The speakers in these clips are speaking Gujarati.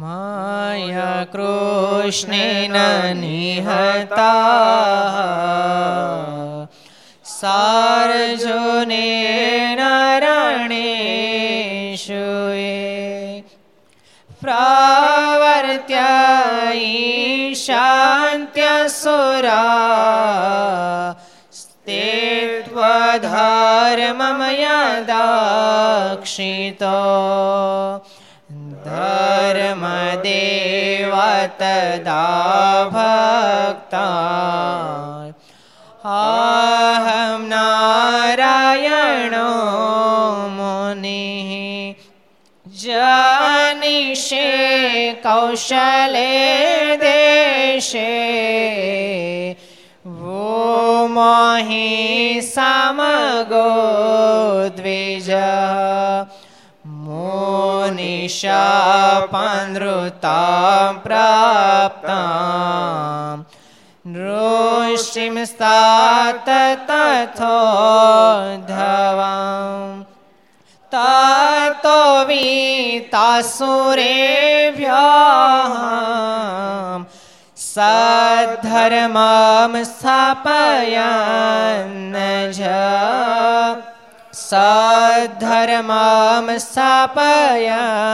માયા કૃષ્ણેન નિહતા સારજોને નરણેશુએ પ્રાવર્ત્ય શાંત્ય સુરા સ્તે ત્વધર્મમય દક્ષિતા धर्मदेव तदा भक्ता अहं नारायणो मुनिः जनिषे कौशले देशे वो मोहि समगो द्विजः मुनिशापनृतां प्राप्तां नृषिं स्तात तथोधवां ततो वीतासुरेभ्यः सद्धर्मं स्थापयन् ज સધર્મમ સ્થાપયન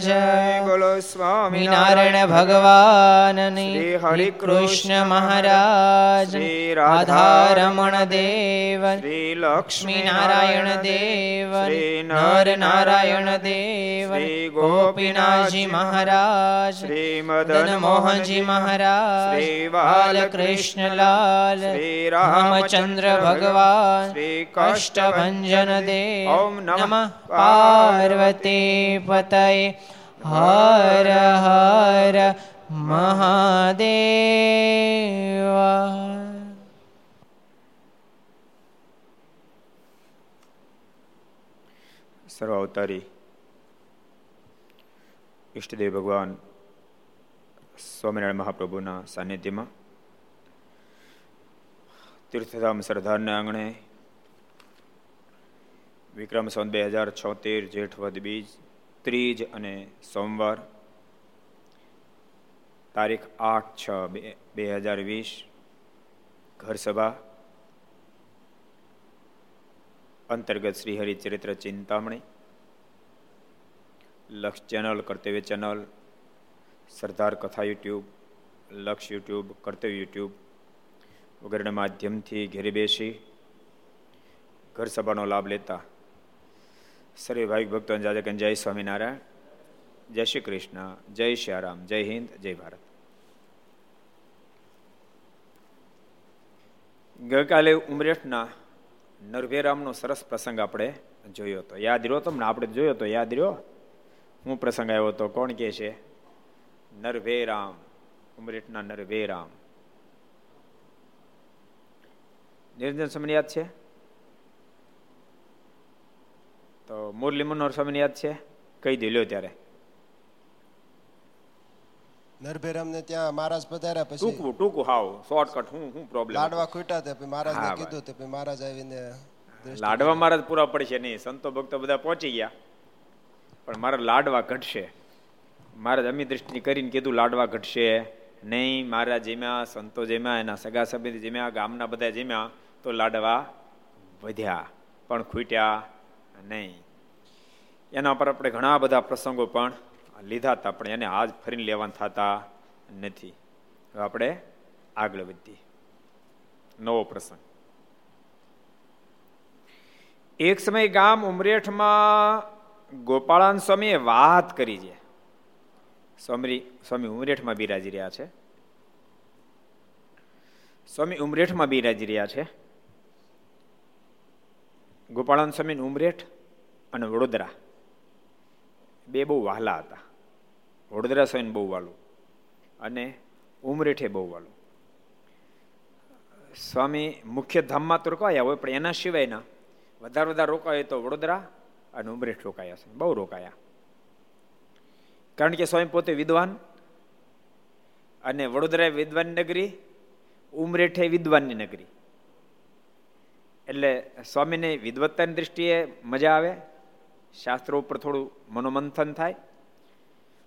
જય બોલો સ્વામી નારાયણ ભગવાનની હરે કૃષ્ણ મહારાજ શ્રી રાધા રાધારમણ દેવ શ્રી લક્ષ્મી નારાયણ દેવ શ્રી નર નારાયણ દેવ શ્રી ગોપીનાથજી મહારાજ શ્રી મદન મોહનજી મહારાજ શ્રી બાલકૃષ્ણલાલ શ્રી રામચંદ્ર ભગવાન શ્રી કષ્ટભંજન દેવ दे નમઃ નમઃ પાર્વતી પતય हर હર મહાદેવ સર્વ અવતારી ઈષ્ટદેવ ભગવાન સ્વામિનારાયણ મહાપ્રભુના સાનિધ્યમાં તીર્થધામ સરદારના આંગણે વિક્રમ સંત બે હજાર છોતેર, જેઠ વદ બીજ, ત્રીજ અને સોમવાર, તારીખ આઠ છ બે હજાર વીસ, ઘરસભા, અંતર્ગત શ્રી હરિચરિત્ર ચિંતામણી, લક્ષ ચેનલ, કર્તવ્ય ચેનલ, સરદાર કથા યુટ્યુબ, લક્ષ યુટ્યુબ, કર્તવ્ય યુટ્યુબ, વગેરેના માધ્યમથી ઘેરી બેસી ઘર સભાનો લાભ લેતા સર્વે ભાવિક ભક્તો જાજક જય સ્વામિનારાયણ, જય શ્રી કૃષ્ણ, જય શ્રી રામ, જય હિન્દ, જય ભારત. ગઈકાલે ઉમરેઠના નરભેરામનો સરસ પ્રસંગ આપણે જોયો હતો. યાદ રહ્યો તમને આપણે જોયો હતો યાદ રહ્યો? હું પ્રસંગ આવ્યો હતો કોણ કે છે? નરભેરામ, ઉમરેઠના નરભેરામ. નિરંજન સમય યાદ છે? તો મુરલી મનોહર સ્વામી યાદ છે? કહી દે લ્યો ત્યારે. નરભેરામ ને ત્યાં મહારાજ પધાર્યા પછી ટૂંકું ટૂંકું હાવ શોર્ટકટ હું હું પ્રોબ્લેમ લાડવા ખૂટ્યા તે પછી મહારાજ ને કીધું તે પછી મહારાજ આવીને લાડવા મારા જ પૂરા પડશે નહીં સંતો ભક્તો બધા પહોંચી ગયા. પણ મારા લાડવા ઘટશે. મહારાજ અમી દ્રષ્ટિ કરીને કીધું લાડવા ઘટશે નહીં મારા જેમ્યા સંતો જેમ્યા એના સગા સંબંધી જેમ્યા ગામના બધા જેમ્યા તો લાડવા વધ્યા. પણ ખૂટ્યા નહીં. એના પર આપણે ઘણા બધા પ્રસંગો પણ લીધા હતા, પણ એને આજ ફરીને લેવાના થતા નથી. હવે આપણે આગળ વધીએ. નવો પ્રસંગ. એક સમય ગામ ઉમરેઠમાં ગોપાળાન સ્વામીએ વાત કરી છે. સ્વામી સ્વામી ઉમરેઠમાં બિરાજી રહ્યા છે. સ્વામી ઉમરેઠમાં બિરાજી રહ્યા છે. ગોપાળાન સ્વામી ઉમરેઠ અને વડોદરા. બે બહુ વહાલા હતા. વડોદરા સ્વામી બહુ વાલું અને ઉમરેઠે બહુ વાલું સ્વામી મુખ્ય ધામમાં તો રોકાયા હોય, પણ એના સિવાયના વધારે વધારે રોકાય તો વડોદરા અને ઉમરેઠ રોકાયા છે. બહુ રોકાયા. કારણ કે સ્વામી પોતે વિદ્વાન અને વડોદરા વિદ્વાન નગરી, ઉમરેઠે વિદ્વાનની નગરી. એટલે સ્વામીને વિદવત્તાની દ્રષ્ટિએ મજા આવે શાસ્ત્રો ઉપર થોડું મનોમંથન થાય.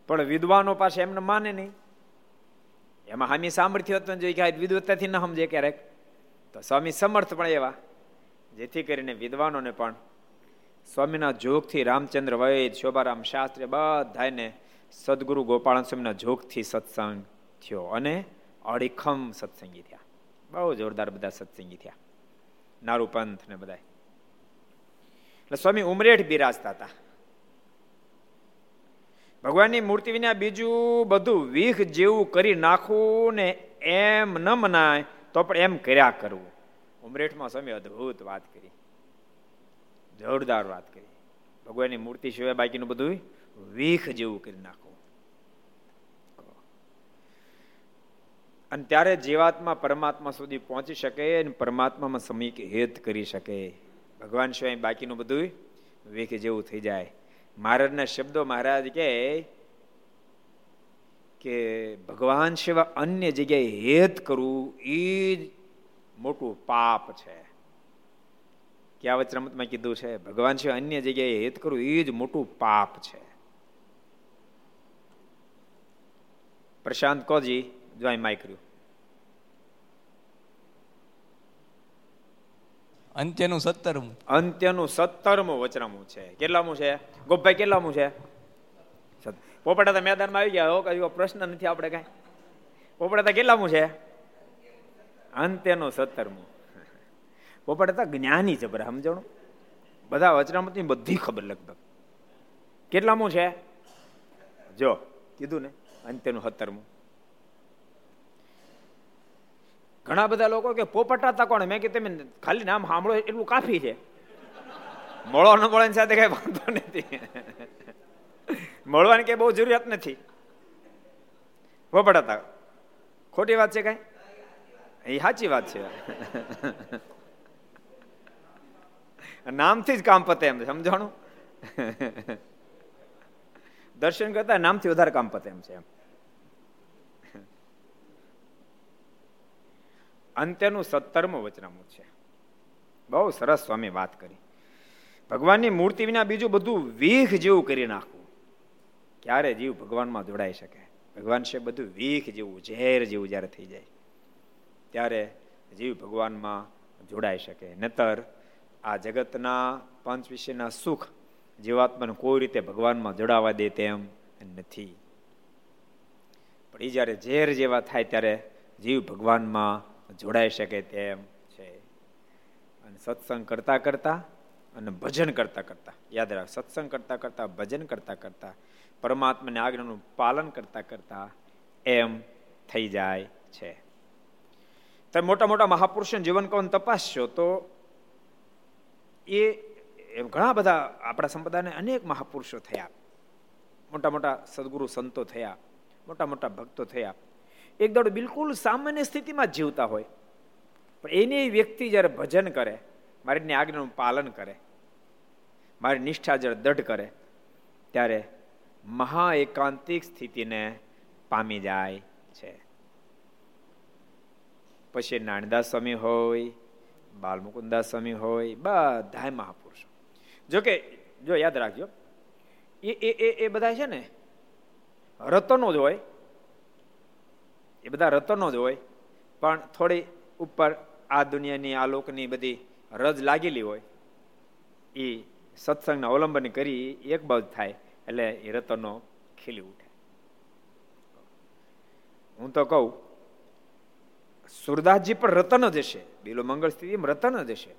પણ વિદ્વાનો પાસે એમને માને નહીં. એમાં હામી સામર્થ્ય હતું જોઈએ કે વિદવત્તાથી ન સમજે ક્યારેક. તો સ્વામી સમર્થ પણ એવા. જેથી કરીને વિદ્વાનોને પણ સ્વામીના જોગથી રામચંદ્ર વૈદ, શોભારામ શાસ્ત્રી બધાને સદગુરુ ગોપાલ સ્વામીના જોગથી સત્સંગ થયો અને અડીખમ સત્સંગી થયા. બહુ જોરદાર બધા સત્સંગી થયા. નારૂપંથ પંથ ને બધા એટલે સ્વામી ઉમરેઠ બિરાજતા હતા. ભગવાનની મૂર્તિ વિના બીજું બધું વીખ જેવું કરી નાખવું ને એમ ન મનાય તો પણ એમ કર્યા કરવું. ઉમરેઠમાં સ્વામી અદભુત વાત કરી. જોરદાર વાત કરી. ભગવાનની મૂર્તિ સિવાય બાકીનું બધું વીખ જેવું કરી નાખવું અને ત્યારે જીવાત્મા પરમાત્મા સુધી પહોંચી શકે અને પરમાત્મામાં સમીક હેત કરી શકે. ભગવાન સિવાય બાકીનું બધું વેખ જેવું થઈ જાય. મહારાજના શબ્દો મહારાજ કે કે ભગવાન શિવા અન્ય જગ્યાએ હેત કરવું એ જ મોટું પાપ છે. ક્યાં વચરામતમાં કીધું છે? ભગવાન સિવાય અન્ય જગ્યાએ હેત કરવું એ જ મોટું પાપ છે. પ્રશાંત કોજી, જો માય માઇક અંત્યનું સત્તરમું. અંત્યનું સત્તરમું વચરામું છે. કેટલામું છે? ગોપભાઈ, કેટલામું છે? પોપટા તો મેદાનમાં આવી ગયા. કઈ પ્રશ્ન નથી આપણે કઈ. પોપટા તો કેટલામું છે? અંત્યનું સત્તરમું. પોપટા તો જ્ઞાની બરાબર સમજણું. બધા વચરામતની બધી ખબર લગભગ. કેટલામું છે? જો, કીધું ને, અંત્યનું સત્તરમું. ઘણા બધા લોકો કે, પોપટાતા કોણ? મેં કે તમે ખાલી નામ સાંભળો, એટલું કાફી છે. મળો ન મળે સાથે કઈ વાંધો નથી. મળવાની કઈ બહુ જરૂરિયાત નથી. પોપટાતા, ખોટી વાત છે કઈ? એ સાચી વાત છે. નામથી જ કામ પતે એમ સમજાણું? દર્શન કરતા નામથી વધારે કામ પતે એમ છે એમ. અંત્યનું સત્તરમું વચનામું છે. બહુ સરસ સ્વામી વાત કરી. ભગવાનની મૂર્તિ વિના બીજું બધું વીખ જેવું કરી નાખવું. ક્યારે જીવ ભગવાનમાં જોડાઈ શકે? ભગવાન છે બધું વીખ જેવું, ઝેર જેવું જ્યારે થઈ જાય. ત્યારે જીવ ભગવાનમાં જોડાઈ શકે. નતર આ જગતના પંચ વિશેના સુખ જીવાત્માને કોઈ રીતે ભગવાનમાં જોડાવા દે તેમ નથી. પણ એ જ્યારે ઝેર જેવા થાય ત્યારે જીવ ભગવાનમાં જોડાઈ શકે તેમ છે. અને સત્સંગ કરતા કરતા અને ભજન કરતા કરતા, યાદ રાખ, સત્સંગ કરતા કરતા, ભજન કરતા કરતા, પરમાત્માની આજ્ઞાનું પાલન કરતા કરતા એમ થઈ જાય છે. તમે મોટા મોટા મહાપુરુષોનું જીવન કવન તપાસશો તો એ ઘણા બધા આપણા સંપ્રદાયને અનેક મહાપુરુષો થયા. મોટા મોટા સદગુરુ સંતો થયા, મોટા મોટા ભક્તો થયા. એક દાડો બિલકુલ સામાન્ય સ્થિતિમાં જીવતા હોય. પણ એની વ્યક્તિ જ્યારે ભજન કરે મારીની આજ્ઞાનું પાલન કરે, મારી નિષ્ઠા જ્યારે દઢ કરે, ત્યારે મહા એકાંતિક સ્થિતિને પામી જાય છે. પછી નાનદાસ સ્વામી હોય બાલમુકુદાસ સ્વામી હોય બધા મહાપુરુષો. જોકે જો યાદ રાખજો, એ એ એ બધા છે ને, રતનો જ હોય એ બધા રતનો જ હોય. પણ થોડી ઉપર આ દુનિયાની, આ લોકની બધી રજ લાગેલી હોય. એ સત્સંગના અવલંબન કરી એક બાજુ થાય, એટલે એ રતનો ખીલી ઉઠે. હું તો કહું, સુરદાસજી પણ રતન જ હશે. બીલો મંગળ સ્થિતિ રતન જ હશે.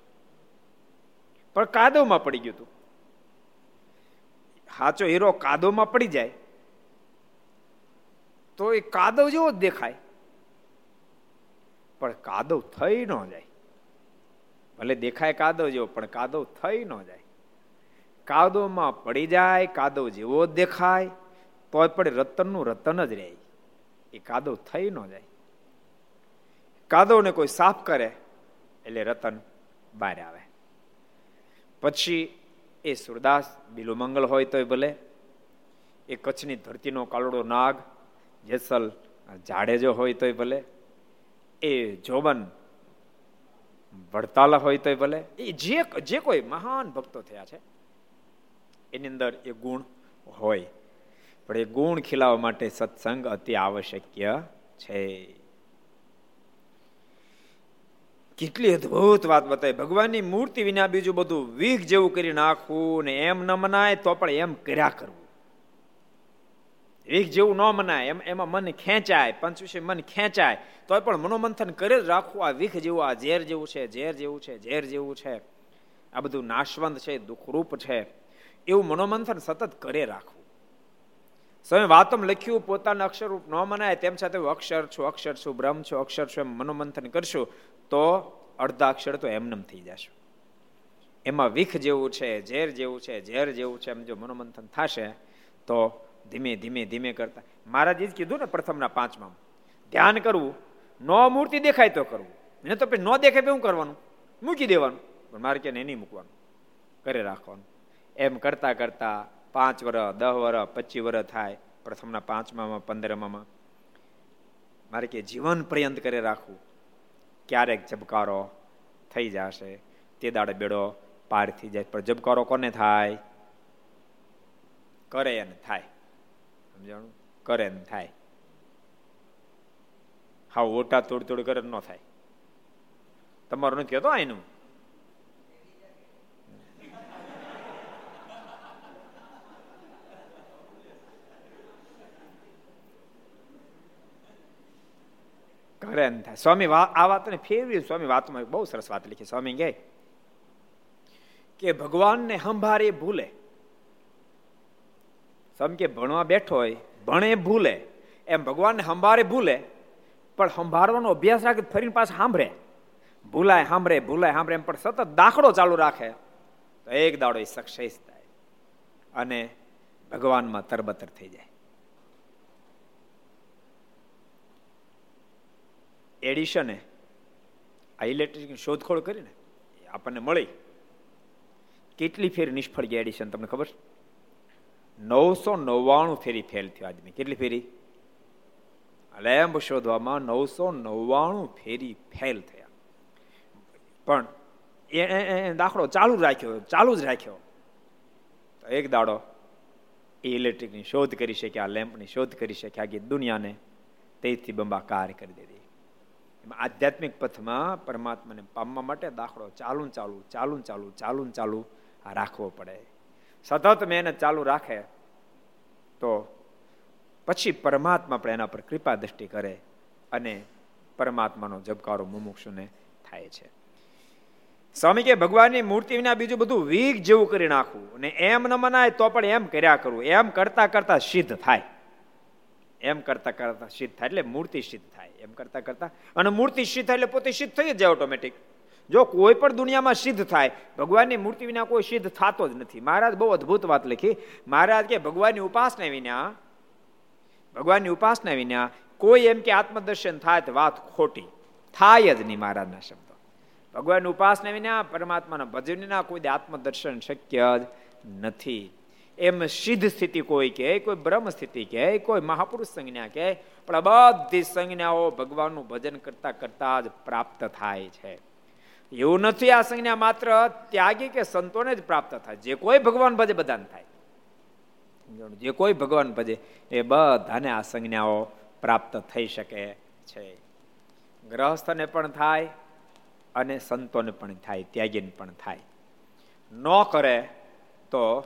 પણ કાદવમાં પડી ગયું હતું સાચો હીરો કાદવમાં પડી જાય. તો એ કાદવ જેવો જ દેખાય. પણ કાદવ થઈ ન જાય. ભલે દેખાય કાદવ જેવો, પણ કાદવ થઈ ન જાય. કાદવમાં પડી જાય, કાદવ જેવો જ દેખાય, તોય પણ રતનનું રતન જ રહે. એ કાદવ થઈ ન જાય. કાદવને કોઈ સાફ કરે, એટલે રતન બહાર આવે. પછી એ સુરદાસ બિલુમંગલ હોય તોય ભલે, એ કચ્છની ધરતીનો કાળોડો નાગ જેસલ જાડેજો હોય તોય ભલે, એ જોબન વડતાલા હોય તોય ભલે, એ જે જે કોઈ મહાન ભક્તો થયા છે, એની અંદર એ ગુણ હોય. પણ એ ગુણ ખીલાવવા માટે સત્સંગ અતિ આવશ્યક્ય છે. કેટલી અદભુત વાત બતાવી ભગવાનની મૂર્તિ વિના બીજું બધું વીખ જેવું કરી નાખવું ને એમ ન મનાય તો પણ એમ કર્યા કરવું. વીખ જેવું ન મનાય, એમ એમાં મન ખેંચાય પંચ મન ખેંચાય તો પણ મનોમંથન કરે જ રાખવું આ વીખ જેવું, આ ઝેર જેવું છે, ઝેર જેવું છે, ઝેર જેવું છે. આ બધું નાશવંત છે, દુઃખરૂપ છે. એવું મનોમંથન સતત કરે રાખવું. સ્વયં વાતમ લખ્યું, પોતાના અક્ષરરૂપ ન મનાય, તેમ છતાં અક્ષર છું અક્ષર છું, બ્રહ્મ છું, અક્ષર છું, એમ મનોમંથન કરશું, તો અડધા અક્ષર તો એમનેમ થઈ જશે. એમાં વિખ જેવું છે, ઝેર જેવું છે, ઝેર જેવું છે, એમ જો મનોમંથન થશે, તો ધીમે ધીમે ધીમે કરતા. મહારાજે જ કીધું ને પ્રથમના પાંચમાં. ધ્યાન કરવું, નો મૂર્તિ દેખાય તો કરવું. એને તો ન દેખાય તો શું કરવાનું? મૂકી દેવાનું. પણ મારે ક્યાં નહીં મૂકવાનું. કરે રાખવાનું. એમ કરતા કરતા પાંચ વર્ષ દસ વર્ષ પચીસ વર્ષ થાય પ્રથમના પાંચમામાં, પંદરમામાં. મારે કે જીવન પર્યંત કરે રાખવું. ક્યારેક જબકારો થઈ જશે, તે દાડે બેડો પાર થઈ જાય. પણ જબકારો કોને થાય? કરે એને, થાય. સમજાણું? કરે ને થાય. હા ઓટા તોડ તોડ કરે ન થાય. તમારું નથી કહેતો એનું કરે ને થાય. સ્વામી આ વાતને ફેરવી સ્વામી વાતમાં બહુ સરસ વાત લખી. સ્વામી કહે કે ભગવાનને સંભારે ભૂલે. સમ કે ભણવા બેઠો હોય, ભણે ભૂલે. એમ ભગવાનને સંભારે ભૂલે, પણ સંભાળવાનો અભ્યાસ રાખે ફરીને પાછા સાંભળે. ભૂલાય સાંભળે ભૂલાય, સાંભળે એમ પણ સતત દાખલો ચાલુ રાખે. તો એક દાડો એ સક્સેસ થાય અને ભગવાનમાં તરબતર થઈ જાય. એડિશને આ ઇલેક્ટ્રિક શોધખોળ કરીને આપણને મળી. કેટલી ફેર નિષ્ફળ ગયા એડિશન તમને ખબર? નવસો નવ્વાણું ફેરી ફેલ થયો આદમી કેટલી ફેરી? લેમ્બ શોધવામાં નવસો નવ્વાણું ફેરી ફેલ થયા. પણ એ દાખલો ચાલુ રાખ્યો, ચાલુ જ રાખ્યો. તો એક દાડો એ ઇલેક્ટ્રિકની શોધ કરી શક્યા, લેમ્પની શોધ કરી શક્યા કે દુનિયાને તેથી બંબાકાર કરી દીધી. એમાં આધ્યાત્મિક પથમાં પરમાત્માને પામવા માટે દાખલો ચાલુ ચાલુ ચાલુ ચાલુ ચાલુ ચાલુ રાખવો પડે. સતત મહેનત ચાલુ રાખે, તો પછી પરમાત્મા પણ એના પર કૃપા દ્રષ્ટિ કરે અને પરમાત્માનો જબકારો મુમુક્ષુને થાય છે. સ્વામી કે ભગવાનની મૂર્તિ વિના બીજું બધું વીક જેવું કરી નાખવું અને એમ ન મનાય તો પણ એમ કર્યા કરવું એમ કરતા કરતા સિદ્ધ થાય. એમ કરતા કરતા સિદ્ધ થાય એટલે મૂર્તિ સિદ્ધ થાય. એમ કરતા કરતા અને મૂર્તિ સિદ્ધ થાય એટલે પોતે સિદ્ધ થઈ જાય ઓટોમેટિક જો કોઈ પણ દુનિયામાં સિદ્ધ થાય, ભગવાનની મૂર્તિ વિના કોઈ સિદ્ધ થતો જ નથી. મહારાજ બહુ અદભુત વાત લખી. મહારાજ કે, ભગવાનની ઉપાસના વિના, ભગવાનની ઉપાસના વિના કોઈ એમ કે આત્મદર્શન થાય તો વાત ખોટી. થાય જ નહીં મહારાજના શબ્દો. ભગવાનની ઉપાસના વિના પરમાત્માના ભજન વિના કોઈ આત્મદર્શન શક્ય જ નથી. એમ સિદ્ધ સ્થિતિ કોઈ કે, કોઈ બ્રહ્મ સ્થિતિ કે, કોઈ મહાપુરુષ સંજ્ઞા કે, પણ બધી સંજ્ઞાઓ ભગવાનનું ભજન કરતા કરતા જ પ્રાપ્ત થાય છે. એવું નથી આ સંજ્ઞા માત્ર ત્યાગી કે સંતોને જ પ્રાપ્ત થાય. જે કોઈ ભગવાન ભજે બધાને થાય. જે કોઈ ભગવાન ભજે એ બધાને આ સંજ્ઞાઓ પ્રાપ્ત થઈ શકે છે. ગ્રહસ્થને પણ થાય અને સંતોને પણ થાય, ત્યાગીને પણ થાય. ન કરે તો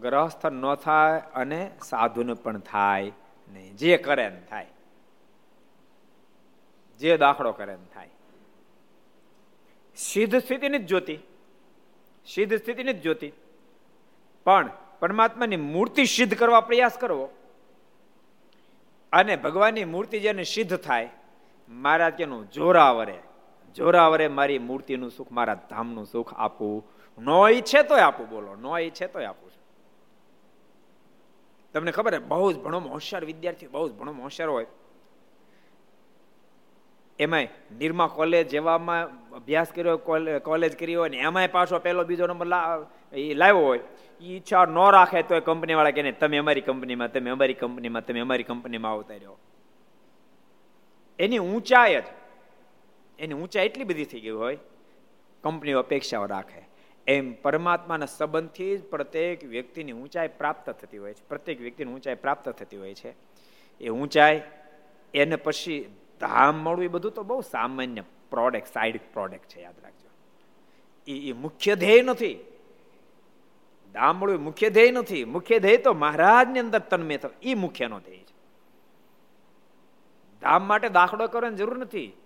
ગ્રહસ્થ ન થાય અને સાધુને પણ થાય નહીં. જે કરે થાય. જે દાખલો કરે થાય. સિદ્ધ સ્થિતિની જ જોતી સિદ્ધ સ્થિતિની જ જોતી પણ પરમાત્માની મૂર્તિ સિદ્ધ કરવા પ્રયાસ કરવો અને ભગવાનની મૂર્તિ જેને સિદ્ધ થાય મારા તેનું જોરાવરે જોરાવરે મારી મૂર્તિનું સુખ, મારા ધામનું સુખ આપવું નો ઈચ્છે તોય આપું, બોલો, નો ઈચ્છે તોય આપું તમને ખબર હે બહુ જ ભણો હોશિયાર વિદ્યાર્થી, બહુ જ ભણો હોશિયાર હોય. એમાંય નિરમા કોલેજ જેવામાં અભ્યાસ કર્યો કોલેજ કર્યો હોય ને એમાંય પાછો પહેલો બીજો નંબર એ લાવ્યો હોય એ ઈચ્છા ન રાખે તો એ કંપનીવાળા કે તમે અમારી કંપનીમાં તમે અમારી કંપનીમાં તમે અમારી કંપનીમાં આવતા રહ્યો એની ઊંચાઈ જ, એની ઊંચાઈ એટલી બધી થઈ ગઈ હોય કંપનીઓ અપેક્ષાઓ રાખે. એમ પરમાત્માના સંબંધથી જ પ્રત્યેક વ્યક્તિની ઊંચાઈ પ્રાપ્ત થતી હોય છે, પ્રત્યેક વ્યક્તિની ઊંચાઈ પ્રાપ્ત થતી હોય છે. એ ઊંચાઈ એને પછી ધામ મળવું એ બધું તો બહુ સામાન્ય પ્રોડક્ટ સાઈડ પ્રોડક્ટ છે, યાદ રાખજો. એ એ મુખ્ય ધ્યેય નથી. ધામ મળવું મુખ્ય ધ્યેય નથી. મુખ્ય ધ્યેય તો મહારાજની અંદર તન્મે થવું. એ મુખ્યનો ધ્યેય છે. ધામ માટે દાખલો કરવાની જરૂર નથી.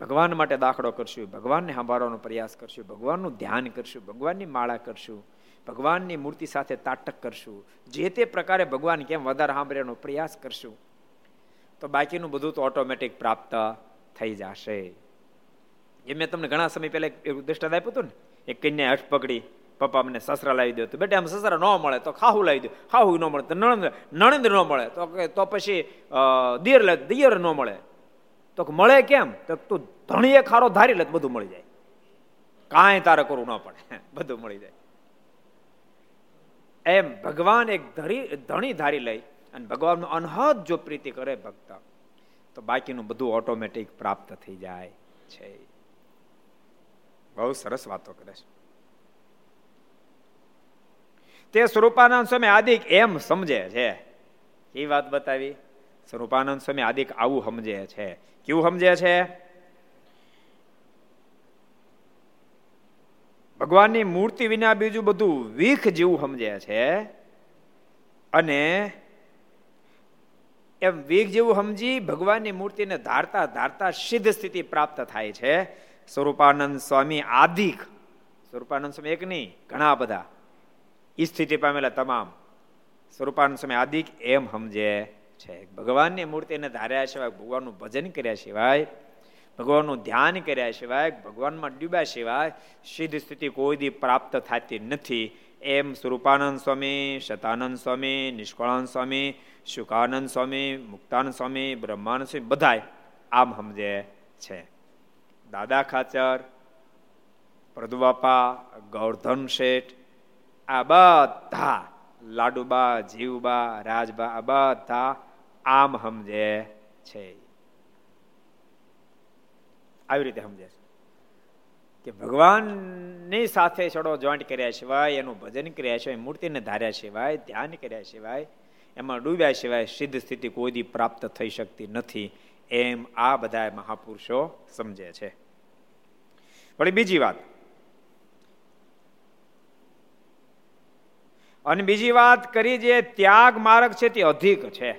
ભગવાન માટે દાખલો કરશું, ભગવાનને સાંભળવાનો પ્રયાસ કરશું, ભગવાનનું ધ્યાન કરશું, ભગવાનની માળા કરશું, ભગવાનની મૂર્તિ સાથે તાટક કરશું. જે તે પ્રકારે ભગવાન કેમ વધારે સાંભળવાનો પ્રયાસ કરશું તો બાકીનું બધું તો ઓટોમેટિક પ્રાપ્ત થઈ જશે. એ મેં તમને ઘણા સમય પહેલા એક દ્રષ્ટાંત આપ્યું હતું ને? એક કન્યા હઠ પકડી, પપ્પા મને સસરા લાવી દો તો બેટા, આમ સસરા ન મળે તો ખાહું લાવી દો. ખાહું ન મળે તો નણંદ નણંદ ન મળે. તો તો પછી દિયર દિયર ન મળે. તો મળે કેમ? તો તું ધણીએ ખારો ધારી લે બધું મળી જાય. કાંઈ તારે કરવું ન પડે. બધું મળી જાય. એમ ભગવાન એક ધરી ધણી ધારી લઈ અને ભગવાનનો અનહદ જો પ્રીતિ કરે ભક્ત, તો બાકીનું બધું ઓટોમેટિક પ્રાપ્ત થઈ જાય છે. બહુ સરસ વાતો કરે છે. તે સ્વરૂપાનંદ સ્વામી આદિક એમ સમજે છે. એ વાત બતાવી? સ્વરૂપાનંદ સ્વામી આદિક આવું સમજે છે. કેવું સમજે છે? ભગવાનની મૂર્તિ વિના બીજું બધું વીખ જેવું સમજે છે. અને એમ વેગ જેવું સમજી ભગવાનની મૂર્તિને ધારતા ધારતા સિદ્ધ સ્થિતિ પ્રાપ્ત થાય છે. સ્વરૂપાનંદ સ્વામી આદિક. સ્વરૂપાનંદ સ્વામી એક નહીં, ઘણા બધા. એ સ્થિતિ પામેલા તમામ. સ્વરૂપાનંદ સ્વામી આદિક એમ સમજે છે. ભગવાનની મૂર્તિને ધાર્યા સિવાય, ભગવાનનું ભજન કર્યા સિવાય, ભગવાનનું ધ્યાન કર્યા સિવાય, ભગવાનમાં ડૂબ્યા સિવાય સિદ્ધ સ્થિતિ કોઈ દી પ્રાપ્ત થતી નથી. એમ સ્વરૂપાનંદ સ્વામી, શતાનંદ સ્વામી, નિષ્કળાનંદ સ્વામી શુકાનંદ સ્વામી, મુક્તાનંદ સ્વામી, બ્રહ્માનંદ સ્વામી બધાય આમ સમજે છે. દાદા ખાચર, પ્રદુબાપા, ગૌરધન શેઠ, આ બધા, લાડુબા, જીવબા, રાજબા, આ બધા આમ સમજે છે. આવી રીતે સમજે કે ભગવાનની સાથે છોડો જોઈન્ટ કર્યા સિવાય, એનું ભજન કર્યા સિવાય, મૂર્તિને ધાર્યા સિવાય, ધ્યાન કર્યા સિવાય એમાં ડૂબ્યા સિવાય સિદ્ધ સ્થિતિ કોઈ પ્રાપ્ત થઈ શકતી નથી એમ આ બધા મહાપુરુષો સમજે છે. વળી બીજી વાત. અને બીજી વાત કરી જે ત્યાગ માર્ગ છે તે અધિક છે.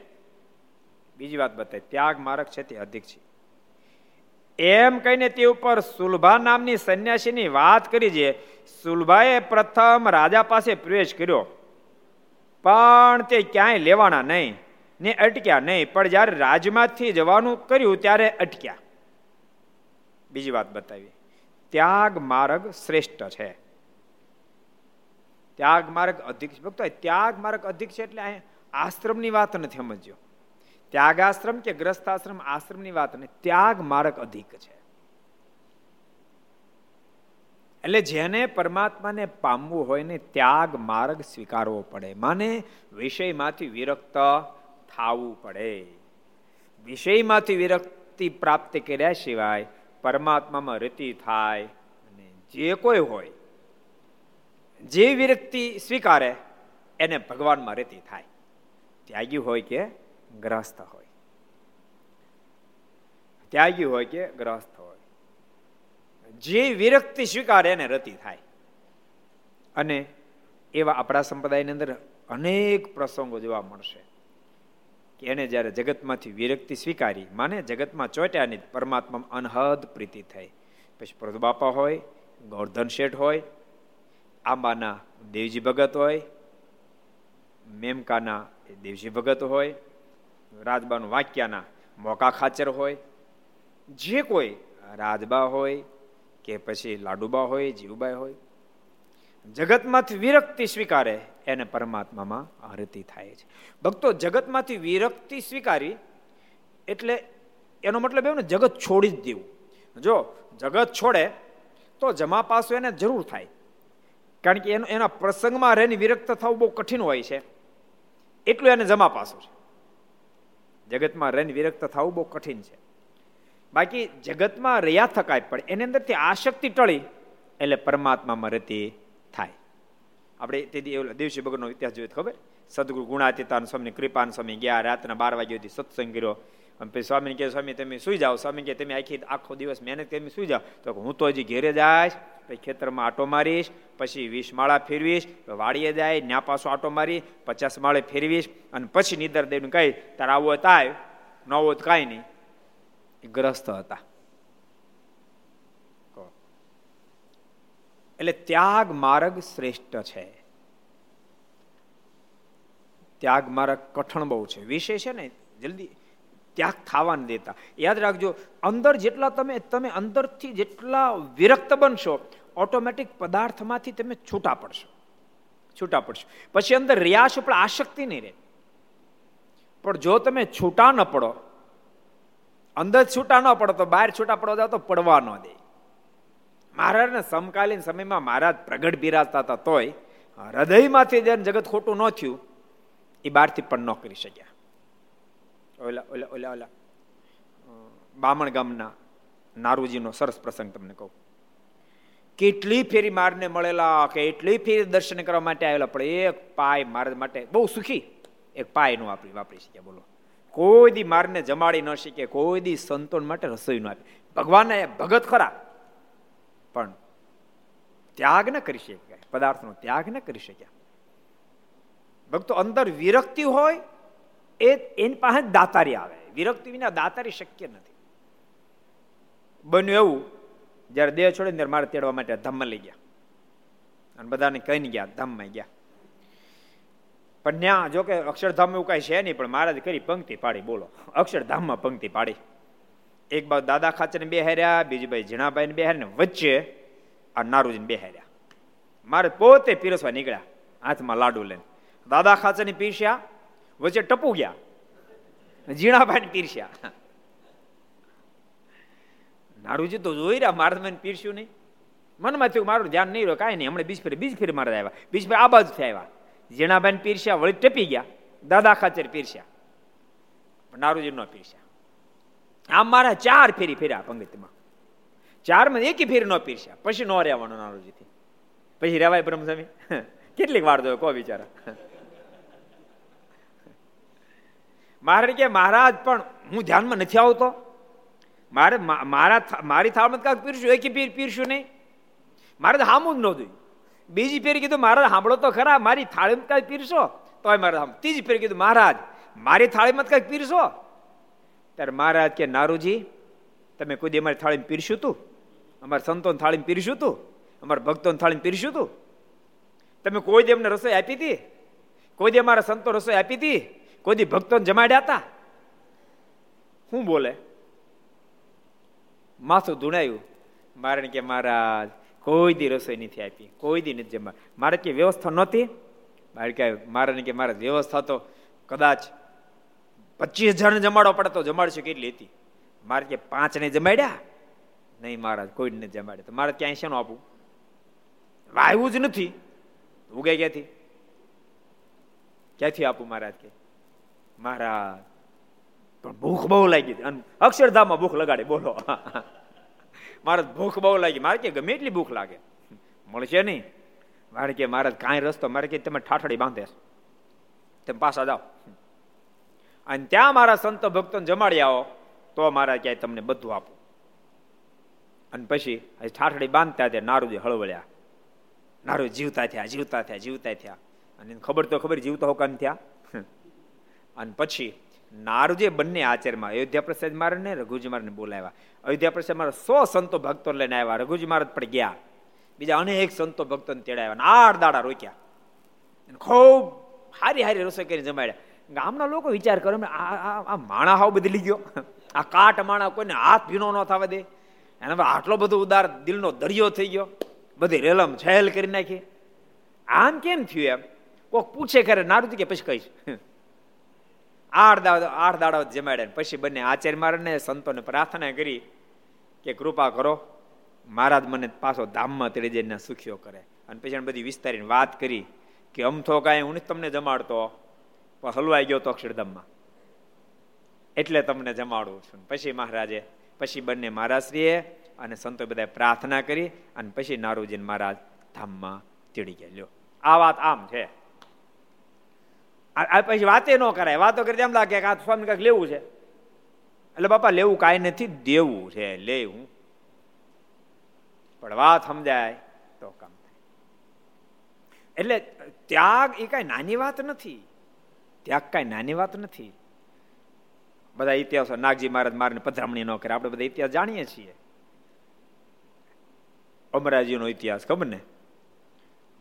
બીજી વાત બતાવી, ત્યાગ માર્ગ છે તે અધિક છે. એમ કહીને તે ઉપર સુલભા નામની સંન્યાસીની વાત કરી છે સુલભાએ પ્રથમ રાજા પાસે પ્રવેશ કર્યો. પણ તે ક્યાંય લેવાના નહીં, ને અટક્યા નહીં. પણ જ્યારે રાજમાંથી જવાનું કર્યું ત્યારે અટક્યા. બીજી વાત બતાવી. ત્યાગ માર્ગ શ્રેષ્ઠ છે. ત્યાગ માર્ગ અધિક ભક્તો, ત્યાગ માર્ગ અધિક છે એટલે આશ્રમની વાત નથી સમજ્યો. ત્યાગાશ્રમ કે ગ્રસ્તાશ્રમ આશ્રમની વાત નહીં. ત્યાગ માર્ગ અધિક છે. એટલે જેને પરમાત્માને પામવું હોય ને ત્યાગ માર્ગ સ્વીકારવો પડે. માને વિષયમાંથી વિરક્ત થવું પડે. વિષયમાંથી વિરક્તિ પ્રાપ્ત કર્યા સિવાય પરમાત્મામાં રતિ થાય અને જે કોઈ હોય, જે વિરક્તિ સ્વીકારે, એને ભગવાનમાં રતિ થાય. ત્યાગી હોય કે ગ્રસ્ત હોય. ત્યાગી હોય કે ગ્રસ્ત હોય. જે વિરક્તિ સ્વીકારે એને રતિ થાય. અને એવા આપણા સંપ્રદાયની અંદર અનેક પ્રસંગો જોવા મળશે કે એને જ્યારે જગતમાંથી વિરક્તિ સ્વીકારી, માને જગતમાં ચોટ્યાની પરમાત્મા અનહદ પ્રીતિ થઈ. પછી પ્રભુ હોય ગોર્ધન શેઠ હોય, આંબાના દેવજી ભગત હોય, મેમકાના દેવજી ભગત હોય, રાજબાનું વાક્યાના મોકા ખાચર હોય, જે કોઈ રાજબા હોય કે પછી લાડુબા હોય, જીવબાઈ હોય. જગતમાંથી વિરક્તિ સ્વીકારે, એને પરમાત્મામાં આરતી થાય છે. ભક્તો, જગતમાંથી વિરક્તિ સ્વીકારી, એટલે એનો મતલબ એવો ને, જગત છોડી જ દેવું. જો જગત છોડે, તો જમા પાસો એને જરૂર થાય. કારણ કે એનો, એના પ્રસંગમાં રહીને વિરક્ત થવું બહુ કઠિન હોય છે. એટલું એને જમા પાસું છે. જગતમાં રહીને વિરક્ત થવું બહુ કઠિન છે. બાકી જગતમાં રહ્યા થકાય, પણ એની અંદરથી આશક્તિ ટળી, એટલે પરમાત્મામાં રતી થાય. આપણે તેથી એવું દેવશી ભગતનો ઇતિહાસ જોયો ખબર? સદગુરુ ગુણાતીતાન સ્વામી, કૃપાન સ્વામી ગયા રાતના બાર વાગ્યાથી સત્સંગ કર્યો. અને પછી સ્વામીને કહે સ્વામી, તમે સુઈ જાઓ. સ્વામી કે તમે આખી આખો દિવસ મહેનત કરી સુઈ જાઓ. તો હું તો હજી ઘેરે જઈશ, પછી ખેતરમાં આટો મારીશ, પછી વીસ માળા ફેરવીશ, વાડીએ જાય, ન્યા પાછો આટો મારી, પચાસ માળે ફેરવીશ, અને પછી નિદર દઈને કહી, તારે આવો તાય ન આવો તો કાંઈ નહીં. ગ્રસ્ત હતા. એટલે ત્યાગ માર્ગ શ્રેષ્ઠ છે. ત્યાગ માર્ગ કઠણ બહુ છે. વિશે છે ને, જલ્દી ત્યાગ થવા દેતા. યાદ રાખજો, અંદર જેટલા તમે તમે અંદરથી જેટલા વિરક્ત બનશો, ઓટોમેટિક પદાર્થમાંથી તમે છૂટા પડશો. છૂટા પડશો. પછી અંદર રિયાશ ઉપર આસક્તિ નહીં રહે. પણ જો તમે છૂટા ન પડો અંદર છૂટા ન પડો તો બહાર છૂટા પડવા જાવ તો પડવા ન દે. મહારાજને સમકાલીન સમયમાં મહારાજ પ્રગટ બિરાજતા હતા તોય હૃદયમાંથી જેને જગત ખોટું ન થયું, એ બહારથી પણ ન કરી શક્યા. ઓલા ઓલા ઓલા ઓલા. બામણ ગામના નારુજીનો સરસ પ્રસંગ તમને કહું. કેટલી ફેરી મારને મળેલા, કે એટલી ફેરી દર્શન કરવા માટે આવેલા, પણ એક પાય મારા માટે બહુ સુખી, એક પાયનું વાપરી વાપરી શક્યા, બોલો. કોઈ દી મારને જમાડી ન શીખે કોઈ દી સંતોન માટે રસોઈ ન આપે. ભગવાનને ભગત ખરા, પણ ત્યાગ ન કરી શક્યા, પદાર્થનો ત્યાગ ન કરી શક્યા. ભક્તો અંદર વિરક્તિ હોય, એ એની પાસે દાતારી આવે. વિરક્તિ વિના દાતારી શક્ય નથી. બન્યું એવું, જ્યારે દેહ છોડે ત્યારે મારે તેડવા માટે ધામમાં લઈ ગયા. અને બધાને કહીને ગયા, ધામમાં ગયા. પણ ત્યાં જો કે અક્ષરધામ એવું કાંઈ છે નહીં, પણ મહારાજ કરી પંક્તિ પાડી, બોલો. અક્ષરધામમાં પંક્તિ પાડી. એક બાજુ દાદા ખાચર બે હાર્યા બીજી બાજુ ઝીણાભાઈ બે હાર્યા વચ્ચે આ નારુજીને બે હાર્યા મારે પોતે પીરસવા નીકળ્યા, હાથમાં લાડુ લઈને. દાદા ખાચરની પીરસ્યા, વચ્ચે ટપુ ગયા. ઝીણાભાઈ પીરસ્યા. નારુજી તો જોઈ રહ્યા, મારે મને પીરસ્યું નહીં. મનમાં થયું મારું ધ્યાન નહીં રહ્યો, કાંઈ નહીં. હમણાં બીજ ફેરી બીજ ફેરી મારા આવ્યા. બીજ ફેરી આ બાજુ આવ્યા. ઝીણાભાઈ પીરસ્યા, વળી ટપી ગયા. દાદા ખાચર પીરસ્યા. નારુજી ન પીરસ્યા. આમ મારા ચાર ફેરી ફેર્યા પંગતમાં. ચારમાં એકી ફેરી ન પીરસ્યા. પછી ન રહેવાનો નારુજીથી. પછી રેવાય બ્રહ્મસ્વામી? કેટલીક વાર દો કો બિચારા મહારાજ કે મહારાજ, પણ હું ધ્યાનમાં નથી આવતો. મારે મારા મારી થાળમાં કાંક પીરશું એક પીર પીરશું નહીં. મારે તો હામું જ ન જોયું. બીજી ફેરી કીધું, મહારાજ, સાંભળો તો ખરા, મારી થાળીમાં કાંઈ પીરશો? તોય મારે ત્રીજી ફેરી કીધું, મહારાજ, મારી થાળીમાં કાંઈક પીરશો? ત્યારે મહારાજ કે, નારુજી, તમે કોઈ અમારી થાળીમાં પીરશું તું? અમારા સંતોની થાળીમાં પીરશું તું? અમારા ભક્તોને થાળીમાં પીરશું તું? તમે કોઈ દી અમને રસોઈ આપી હતી કોઈ દી અમારા સંતો રસોઈ આપી હતી કોઈ દી ભક્તોને જમાડ્યા હતા શું બોલે, માથું ધૂણાયું. મારે કે, મહારાજ કોઈ દી રસોઈ નથી આપી, કોઈ દી નથી જમા મારે કે વ્યવસ્થા નહોતી. મારે કે મારે કે મારે વ્યવસ્થા તો કદાચ પચીસ જણ જમાડો પડે તો જમાડશે કેટલી હતી. મારે કે પાંચ ને જમાડ્યા? નહીં મહારાજ કોઈને જમાડે. તો મારે ક્યાંય શેનું આપવું? વાયવું જ નથી. ઉગે ક્યાંથી? ક્યાંથી આપું મહારાજ કે મહારાજ, પણ ભૂખ બહુ લાગી અને અક્ષરધામમાં ભૂખ લગાડે, બોલો. મારે ભૂખ બહુ લાગી. મારે કે ગમે એટલી ભૂખ લાગે. મળશે નહીં. મારે કે મારે કાંઈ રસ્તો, મારે કે તમે ઠાઠડી બાંધે તમે પાછા જાઓ. અને ત્યાં મારા સંતો ભક્તો જમાડી આવો, તો મારા ક્યાંય તમને બધું આપો. અને પછી ઠાઠડી બાંધતા ત્યાં નારુજી હળવળ્યા. નારુ જીવતા થયા જીવતા થયા જીવતા થયા. અને ખબર તો ખબર જીવતા હોકાન થયા. અને પછી નારુજે બંને આચાર્યમાં અયોધ્યા પ્રસાદ મારે ને રઘુજી મારને બોલાવ્યા. અયોધ્યા પ્રસાદ મારા સો સંતો ભક્તો લઈને આવ્યા, રઘુજી મહારાજ પણ ગયા. બીજા અનેક સંતો ભક્તોને તેડાવ્યા આઠ દાડા રોક્યા. ખૂબ હારી હારી રસોઈ કરીને જમાડ્યા. ગામના લોકો વિચાર કરે આ માણા હાવ બદલી ગયો. આ કાટ માણા કોઈને હાથ ભીનો ન થવા દે. એને આટલો બધો ઉદાર દિલનો દરિયો થઈ ગયો. બધી રેલમ છેલ કરી નાખી. આમ કેમ થયું એમ? કોક પૂછે ખરે, નારુજી કે પછી કહીશ? આઠ દાડા આઠ દાડા જમાડ્યા પછી બંને આચાર્ય મારને સંતોને પ્રાર્થના કરી કે કૃપા કરો, મહારાજ મને પાછો ધામમાં તેડી જઈને સુખીઓ કરે. અને પછી બધી વિસ્તારીને વાત કરી કે અમથો કાંઈ હું તમને જમાડતો, પણ હલવાઈ ગયો તો અક્ષરધામમાં. એટલે તમને જમાડું છું. પછી મહારાજે, પછી બંને મહારાજશ્રીએ અને સંતો બધાએ પ્રાર્થના કરી અને પછી નારુજીન મહારાજ ધામમાં તેડી ગયા. લ્યો. આ વાત આમ છે. આ પછી વાતે ન કરાય. વાતો કરી એમ લાગે કે આ સ્વામી કાંઈક લેવું છે. એટલે બાપા, લેવું કાંઈ નથી, દેવું છે. લે હું પણ વાત સમજાય તો કામ થાય. એટલે ત્યાગ એ કાંઈ નાની વાત નથી. ત્યાગ કાંઈ નાની વાત નથી. બધા ઇતિહાસો, નાગજી મહારાજ મારને પધરામણી ન કરે. આપણે બધા ઇતિહાસ જાણીએ છીએ. અમરાજીનો ઇતિહાસ, ખબર ને?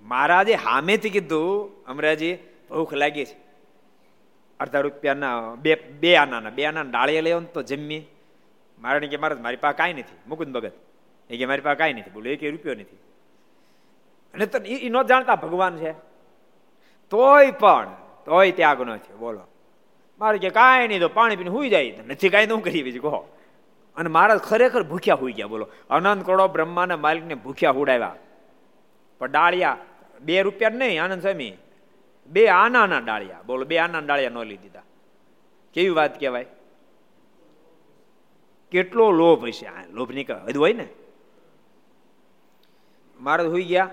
મહારાજે હામેથી કીધું, અમરાજી, ભૂખ લાગી છે. અડધા રૂપિયાના બે બે આનાના, બે આના ડાળીએ લેવો તો જમી મારે કે મારા મારી પાસે કાંઈ નથી. મુકુંદ ભગત. એ કે મારી પાસે કાંઈ નથી. બોલો, એક રૂપિયો નથી. અને તો એ ન જાણતા ભગવાન છે. તોય પણ, તોય ત્યાગ નથી બોલો. મારે કે કાંઈ નહીં તો પાણી પીને હુઈ જાય. નથી કાંઈ તો કરી બીજું, કહો. અને મહારાજ ખરેખર ભૂખ્યા હોઈ ગયા. બોલો. અનંત કરોડો બ્રહ્માના માલિકને ભૂખ્યા હુડાવ્યા પણ ડાળિયા બે રૂપિયા નહીં, આનંદ સ્વામી. બે આનાના ડાળિયા. બોલો, બે આના ડાળિયા ન લઈ દીધા. કેવી વાત કહેવાય? કેટલો લોભ હશે લોભ નહીં હદ હોય ને? મહારાજ હોઈ ગયા.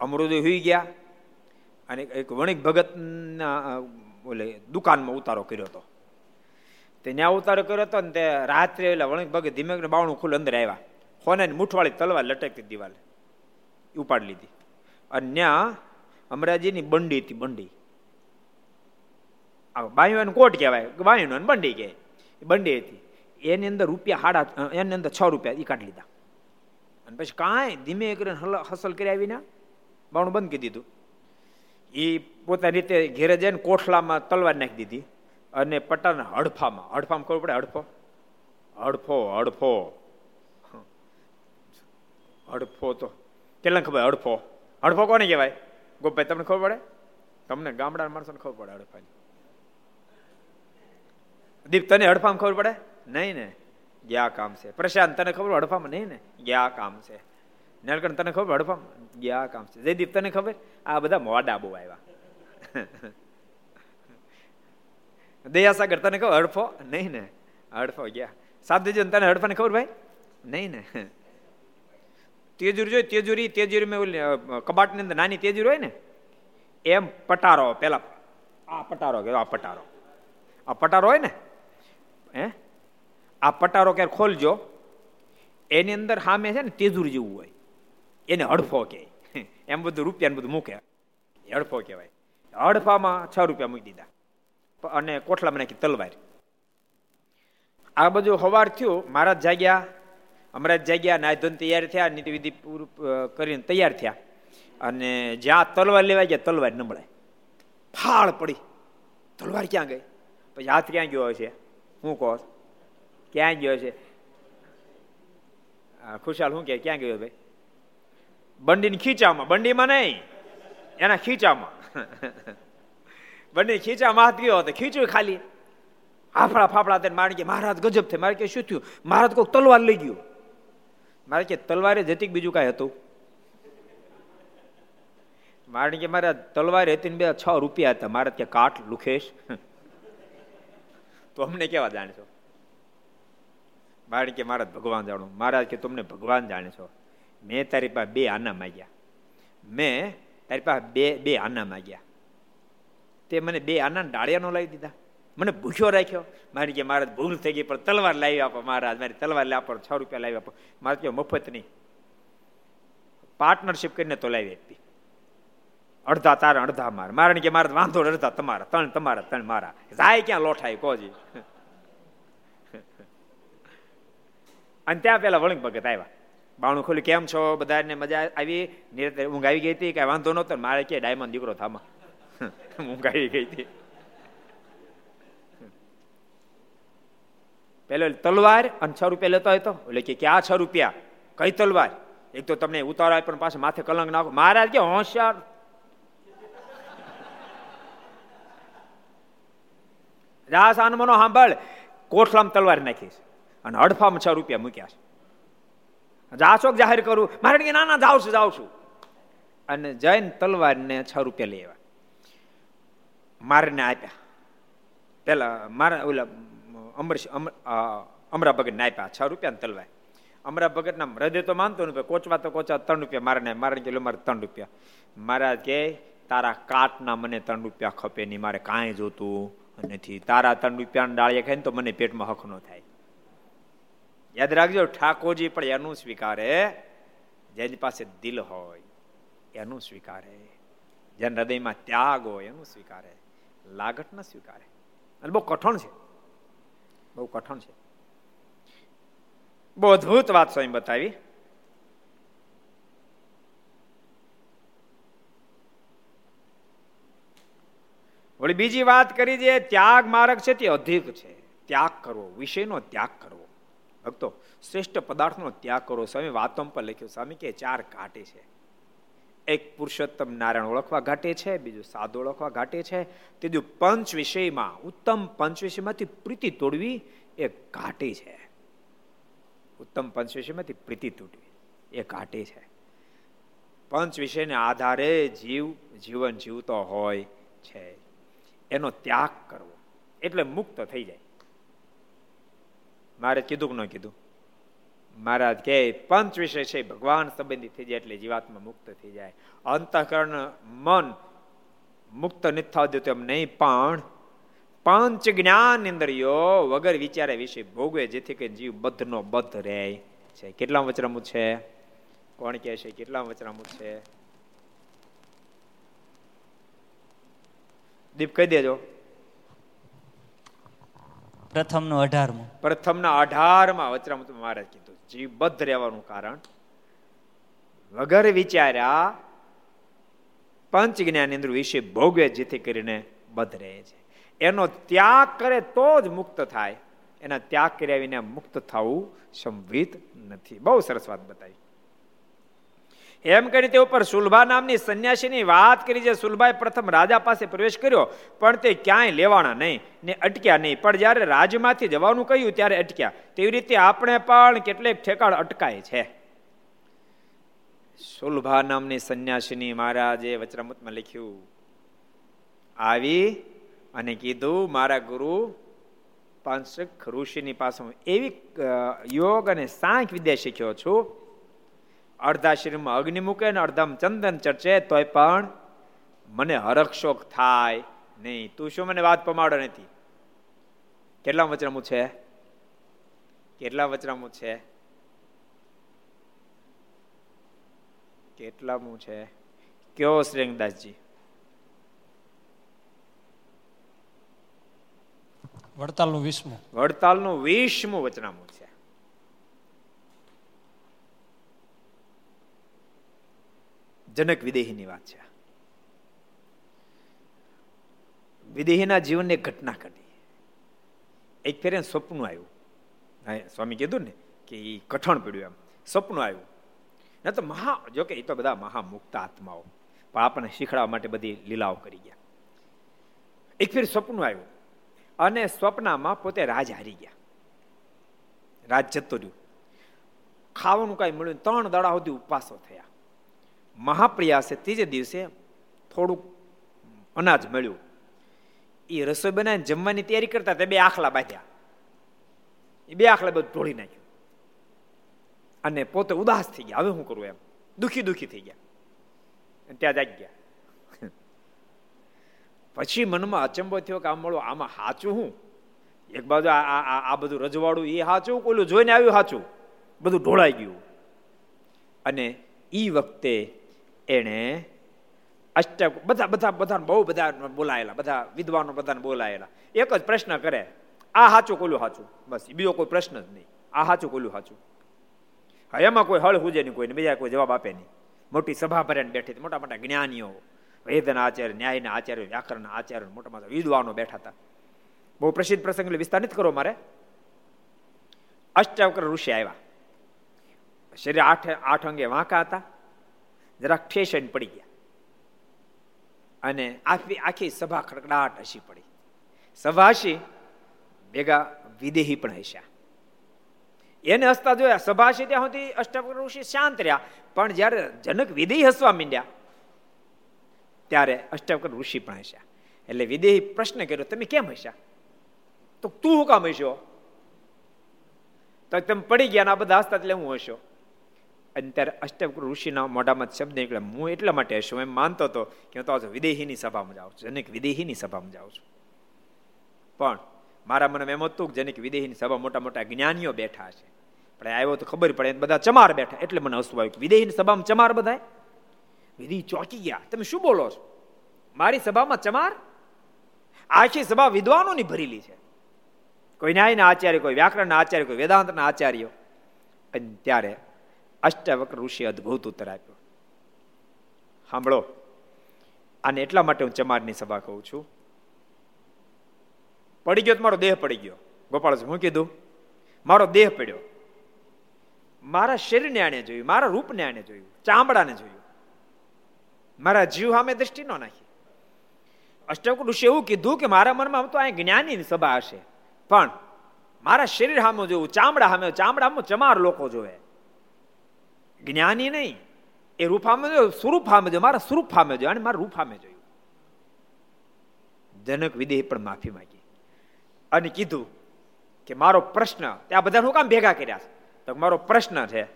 અમૃદ હોઈ ગયા. અને એક વણિક ભગતના બોલે દુકાનમાં ઉતારો કર્યો હતો. તે ત્યાં ઉતારો કર્યો હતો ને તે રાત્રે એટલે વણિક ભગત ધીમે બાવણું ખુલ્લું અંદર આવ્યા. હોને મૂઠવાળી તલવાર લટકતી દિવાલે. ઉપાડી લીધી. અને ત્યાં અમરાજીની બંડી હતી, બંડી. બાયું કોટ કહેવાય બાયુનો બંડી કહે બંડી હતી. એની અંદર રૂપિયા હાડા એની અંદર છ રૂપિયા એ કાઢી લીધા. અને પછી કાંઈ ધીમે કરીને હસલ કરી આવીને બાણું બંધ કરી દીધું. એ પોતાની રીતે ઘેરે જઈને કોઠલામાં તલવાર નાખી દીધી અને પટાના હડફામાં હડફામાં ખબર પડે હડફો? હડફો હડફો. હડફો તો કેટલા ખબર હડફો? હડફો કોને કહેવાય? ગોપાઈ તમને ખબર પડે? તમને ગામડાના માણસોને ખબર પડે હડફાની દીપ, તને હડફામાં ખબર પડે? નહીં ને. ગયા કામ છે. પ્રશાંત, તને ખબર હડફામાં? નહીં ને. ગયા કામ છે. નળકણ તને ખબર હડફામાં? ગયા કામ છે. જયદીપ, તને ખબર? આ બધા મોડા બહુ આવ્યા. દયાસાગર, તને ખબર? હડફો? નહીં ને. હડફો ગયા. સાધુજી, તને હડફાને ખબર, ભાઈ? નહીં ને. તેજુરી જોઈ, તેજુરી તેજુરી મેં ઓલી કબાટની અંદર નાની તેજુરી હોય ને, એમ પટારો, પેલા આ પટારો કે આ પટારો. આ પટારો હોય ને, હે? આ પટારો ક્યારે ખોલજો, એની અંદર સામે છે ને તેજુર જેવું હોય. એને હડફો કે એમ બધું રૂપિયા બધું મૂકે. હડફો કહેવાય. હડફામાં છ રૂપિયા મૂકી દીધા. અને કોઠલામાં નાખી તલવાર. આ બધું હવાર થયું, મહારાજ જાગ્યા. અમરાજ જાગ્યા નાયધોન તૈયાર થયા નીતિ વિધિ પૂરું કરીને તૈયાર થયા. અને જ્યાં તલવાર લેવા ગયા તલવાર ન મળે. ફાળ પડી. તલવાર ક્યાં ગઈ? પછી હાથ ક્યાં ગયો છે હું કહો ક્યાં ગયો છે ખુશાલ શું કે ક્યાં ગયો ભાઈ? બંડીની ખીચામાં. બંડીમાં નહીં. એના ખીચામાં. બંને ખીચામાં હાથ ગયો હતો. ખીચ્યું ખાલી. હાફડા ફાફડા તેને મારે કે મહારાજ ગજબ થાય મારે કે શું થયું? મહારાજ કોઈક તલવાર લઈ ગયું. મારે કે તલવારે જતી બીજું કાંઈ હતું? મારે કે મારા તલવારે હતી ને બે છ રૂપિયા હતા. મારે ત્યાં કાટ લુખેશ. તો અમને કેવા જાણશો? મારે કે મારા ભગવાન જાણો. મહારાજ કે તમને ભગવાન જાણે છો મેં તારી પાસે બે આના માગ્યા. મેં તારી પાસે બે બે આના માગ્યા. તે મને બે આના ડાળિયાનો લાવી દીધા. મને ભૂખ્યો રાખ્યો. મારી કે મહારાજ ભૂલ થઈ ગઈ, પણ તલવાર લાવી આપો મહારાજ, મારી તલવાર લાવી આપો, છ રૂપિયા લાવી આપો. મારે કહ્યું મફત નહીં પાર્ટનરશિપ કરીને તો લાવી આપી. અડધા તારા, અડધા મારા. મારે કે મારા વાંધો અડધા તમારા, ત્રણ તમારા, ત્રણ મારા. જાય ક્યાં લોઠાય કોજી અને ત્યાં પેલા વળંગ ભગત આવ્યા. બાણું ખોલ્યું, કેમ છો? બધાને મજા આવી? નિરંતર ઊંઘ આવી ગઈ હતી, કઈ વાંધો નહોતો. મારે કે, ડાયમંડ દીકરો થામા. ઊંઘ આવી ગઈ હતી. પેલો તલવાર અને છ રૂપિયા લેતો હતો. એટલે કે આ છ રૂપિયા, કઈ તલવાર? એક તો તમને ઉતારો પણ પાસે માથે કલંક નાખો. મહારાજ કે હોશિયાર. રાસ આનમનો સાંભળ, કોઠલામાં તલવાર નાખીશ અને અડફામાં છ રૂપિયા મૂક્યા છે. જાશો જાહેર કરું. મારે કે ના ના, જાઉં છું જાઉં છું. અને જૈન તલવારને છ રૂપિયા લઈ આવ્યા મારને આપ્યા. પેલા મારા ઓલા અમર અમરા ભગત નાપ્યા છ રૂપિયા તલવાય. અમરા ભગતના હૃદય તો માનતો ને કોચવા તો કોચા ત્રણ રૂપિયા, મારે ને મારે કે મારે ત્રણ રૂપિયા. મારા કે, તારા કાટના મને ત્રણ રૂપિયા ખપે નહીં, મારે કાંઈ જોતું નથી. તારા ત્રણ રૂપિયા ડાળીએ ખાઈને તો મને પેટમાં હક ન થાય. યાદ રાખજો, ઠાકોરજી પણ એનું સ્વીકારે. જેની પાસે દિલ હોય, એનું સ્વીકારે. જેના હૃદયમાં ત્યાગ હોય, એનું સ્વીકારે. લાગટ ન સ્વીકારે. અને બહુ કઠણ છે. બહુ કઠણ છે. બહુ અદભુત વાત સ્વયં બતાવી. વળી બીજી વાત કરી જે ત્યાગ માર્ગ છે તે અધિક છે. ત્યાગ કરવો, વિષયનો ત્યાગ કરવો. ભક્તો, શ્રેષ્ઠ પદાર્થનો ત્યાગ કરવો. સ્વામી વાતમ પર લખ્યું, સ્વામી કે ચાર કાટે છે. એક પુરુષોત્તમ નારાયણ ઓળખવા ઘાટે છે, બીજું સાધુ ઓળખવા ઘાટે છે, ત્રીજું પંચ વિષયમાં, ઉત્તમ પંચ વિષયમાંથી પ્રીતિ તોડવી એ ઘાટે છે. ઉત્તમ પંચ વિષયમાંથી પ્રીતિ તૂટવી એ ઘાટે છે. પંચ વિષયને આધારે જીવ, જીવન જીવતો હોય છે. એનો ત્યાગ કરવો, એટલે મુક્ત થઈ જાય. મારે કીધું કે ન કીધું? મહારાજ કે પંચ વિષય છે, ભગવાન સંબંધી થઈ જાય એટલે જીવાત્મા મુક્ત થઈ જાય. અંતઃકરણ મન મુક્ત નથી થવા દેતું એમ નહીં, પણ પંચ જ્ઞાન ઇન્દ્રિયો વગર વિચારે વિશે ભોગવે, જેથી કે જીવ બદ્ધ નો બદ્ધ રહે. છે, કેટલા વચરામું છે? કોણ કહે છે, કેટલા વચરામું છે? દીપ કહી દેજો. પ્રથમનું અઢારમો. પ્રથમના અઢારમાં વચરામૃત મહારાજ કીધું જીવબદ્ધ રહેવાનું કારણ. વગર વિચાર્યા પંચ જ્ઞાન ઇન્દ્ર વિશે ભોગવે જેથી કરીને બધ રહે છે. એનો ત્યાગ કરે તો જ મુક્ત થાય. એના ત્યાગ કર્યા વિના મુક્ત થવું સંભવિત નથી. બહુ સરસ વાત બતાવી. એમ કરી તે ઉપર સુલભા નામની સંન્યાસીની વાત કરી જે સુલભાએ પ્રથમ રાજા પાસે પ્રવેશ કર્યો, પણ તે ક્યાંય લેવાના નહીં ને અટક્યા નહીં. પણ જ્યારે રાજમાંથી જવાનું કહ્યું ત્યારે અટક્યા. તેવી રીતે આપણે પણ કેટલેક ઠેકાણ અટકાય છે. સુલભા નામની સંન્યાસીની મહારાજે વચરામૃતમાં લખ્યું, આવી અને કીધું મારા ગુરુ પાંચક ઋષિની પાસે હું એવી યોગ અને સાંખ વિદ્યા શીખ્યો છું. અડધા શરીરમાં અગ્નિ મૂકે ને અડધામાં ચંદન ચર્ચે તોય પણ મને હરક્ષોક થાય નહીં. તું શું મને વાત પમાડો નથી? કેટલા વચરામું છે કેટલા વચરામું છે કેટલામું છે કયો શ્રેંગદાસજી વડતાલનું વીસમું. વડતાલનું વીસમું વચનામું છે જનક વિદેહીની વાત છે. વિદેહીના જીવનની ઘટના ઘટી. એક ફેરે સપનું આવ્યું. સ્વામી કીધું ને કે એ કઠણ પડ્યું એમ. સપનું આવ્યું. ના તો મહા જોકે એ તો બધા મહામુક્ત આત્માઓ. પણ આપણને શીખડાવવા માટે બધી લીલાઓ કરી ગયા. એક ફેર સપનું આવ્યું. અને સ્વપ્નમાં પોતે રાજ હારી ગયા. રાજ જતો રહ્યું. ખાવાનું કાંઈ મળ્યું ત્રણ દાડા સુધી ઉપવાસો થયા. મહાપ્રયાસે ત્રીજે દિવસે થોડુંક અનાજ મળ્યું. એ રસોઈ બનાવીને જમવાની તૈયારી કરતા તે બે આખલા બાંધ્યા. એ બે આખલા બધું ઢોળી નાખ્યું. અને પોતે ઉદાસ થઈ ગયા. હવે શું કરું એમ? દુખી દુખી થઈ ગયા. ત્યાં જાગી ગયા. પછી મનમાં અચંબો થયો કે આમ મળો આમાં સાચું હું? એક બાજુ આ બધું રજવાડું એ સાચું કોલું જોઈને આવ્યું સાચું બધું ઢોળાઈ ગયું. અને એ વખતે એણે અષ્ટક બધા બધા બધાને બહુ બધા બોલાયેલા, બધા વિદ્વાનો બધાને બોલાયેલા. એક જ પ્રશ્ન કરે, આ સાચું કોલું સાચું બસ બીજો કોઈ પ્રશ્ન જ નહીં. આ સાચું કોલું સાચું હા, એમાં કોઈ હળ હુજે નહીં કોઈને, બીજા કોઈ જવાબ આપે નહીં. મોટી સભા ભરેને બેઠી મોટા મોટા જ્ઞાનીઓ, વેદના આચાર્ય, ન્યાયના આચાર્ય, વ્યાકરણના આચાર્ય, મોટા મોટા વિદ્વાનો બેઠા હતા. બહુ પ્રસિદ્ધ પ્રસંગ, એટલે વિસ્તાર નથી કરો મારે. અષ્ટાવકર ઋષિ આવ્યા. શરીર આઠ આઠ અંગે વાંકા હતા. જરાક ઠેસણ પડી ગયા. અને આખી સભા ખડકડાટ હસી પડી. સભા હસી, ભેગા વિદેહી પણ હસ્યા. એને હસતા જોયા, સભા હસી ત્યાં સુધી અષ્ટાવકર ઋષિ શાંત રહ્યા. પણ જ્યારે જનક વિદેહી હસવા માંડ્યા, ત્યારે અષ્ટાવકર ઋષિ પણ હસ્યા. એટલે વિદેહી પ્રશ્ન કર્યો, તમે કેમ હસ્યા? તો તું હું કામ હસ્યો? તો તમે પડી ગયા આ બધા હસતા એટલે હું હશો અને ત્યારે અષ્ટક ઋષિના મોઢામાં શબ્દ નીકળે. હું એટલા માટે હશું એમ માનતો હતો કે હું તો વિદેહીની સભામાં જાઉં છું જનક વિદેહીની સભામાં જાઉં છું. પણ મારા મને એમ હતું કે જનક વિદેહીની સભા મોટા મોટા જ્ઞાનીઓ બેઠા છે. પણ આવ્યો તો ખબર પડે બધા ચમાર બેઠા. એટલે મને હસવું આવ્યું વિદેહીની સભામાં ચમાર બધા વિધિ ચોંકી ગયા. તમે શું બોલો છો? મારી સભામાં ચમાર? આખી સભા વિદ્વાનોની ભરેલી છે. કોઈ ન્યાયના આચાર્ય, કોઈ વ્યાકરણના આચાર્ય, કોઈ વેદાંતના આચાર્યો. અને ત્યારે અષ્ટાવક્ર ઋષિ અદભુત ઉત્તર આપ્યો. સાંભળો અને એટલા માટે હું ચમારની સભા કહું છું. પડી ગયો તો મારો દેહ પડી ગયો. ગોપાલ હું કીધું? મારો દેહ પડ્યો. મારા શરીરને આણે જોયું, મારા રૂપને આણે જોયું, ચામડાને જોયું. મારા જીવ સામે દ્રષ્ટિ ન નાખી. અષ્ટક ઋષિ એવું કીધું કે મારા મનમાં તો અહીં જ્ઞાનીની સભા હશે. પણ મારા શરીર સામે જોયું, ચામડા સામે, ચામડામાં ચમાર લોકો જોવે. જ્ઞાની નહીં. એ રૂપ સામે જોયું સામે જોયું મારા સ્વરૂપ ફામે જોયું અને મારા રૂપ જોયું જનક વિદેહ પણ માફી માંગી. અને કીધું કે મારો પ્રશ્ન ત્યાં બધા હું કામ ભેગા કર્યા છે? તો મારો પ્રશ્ન છે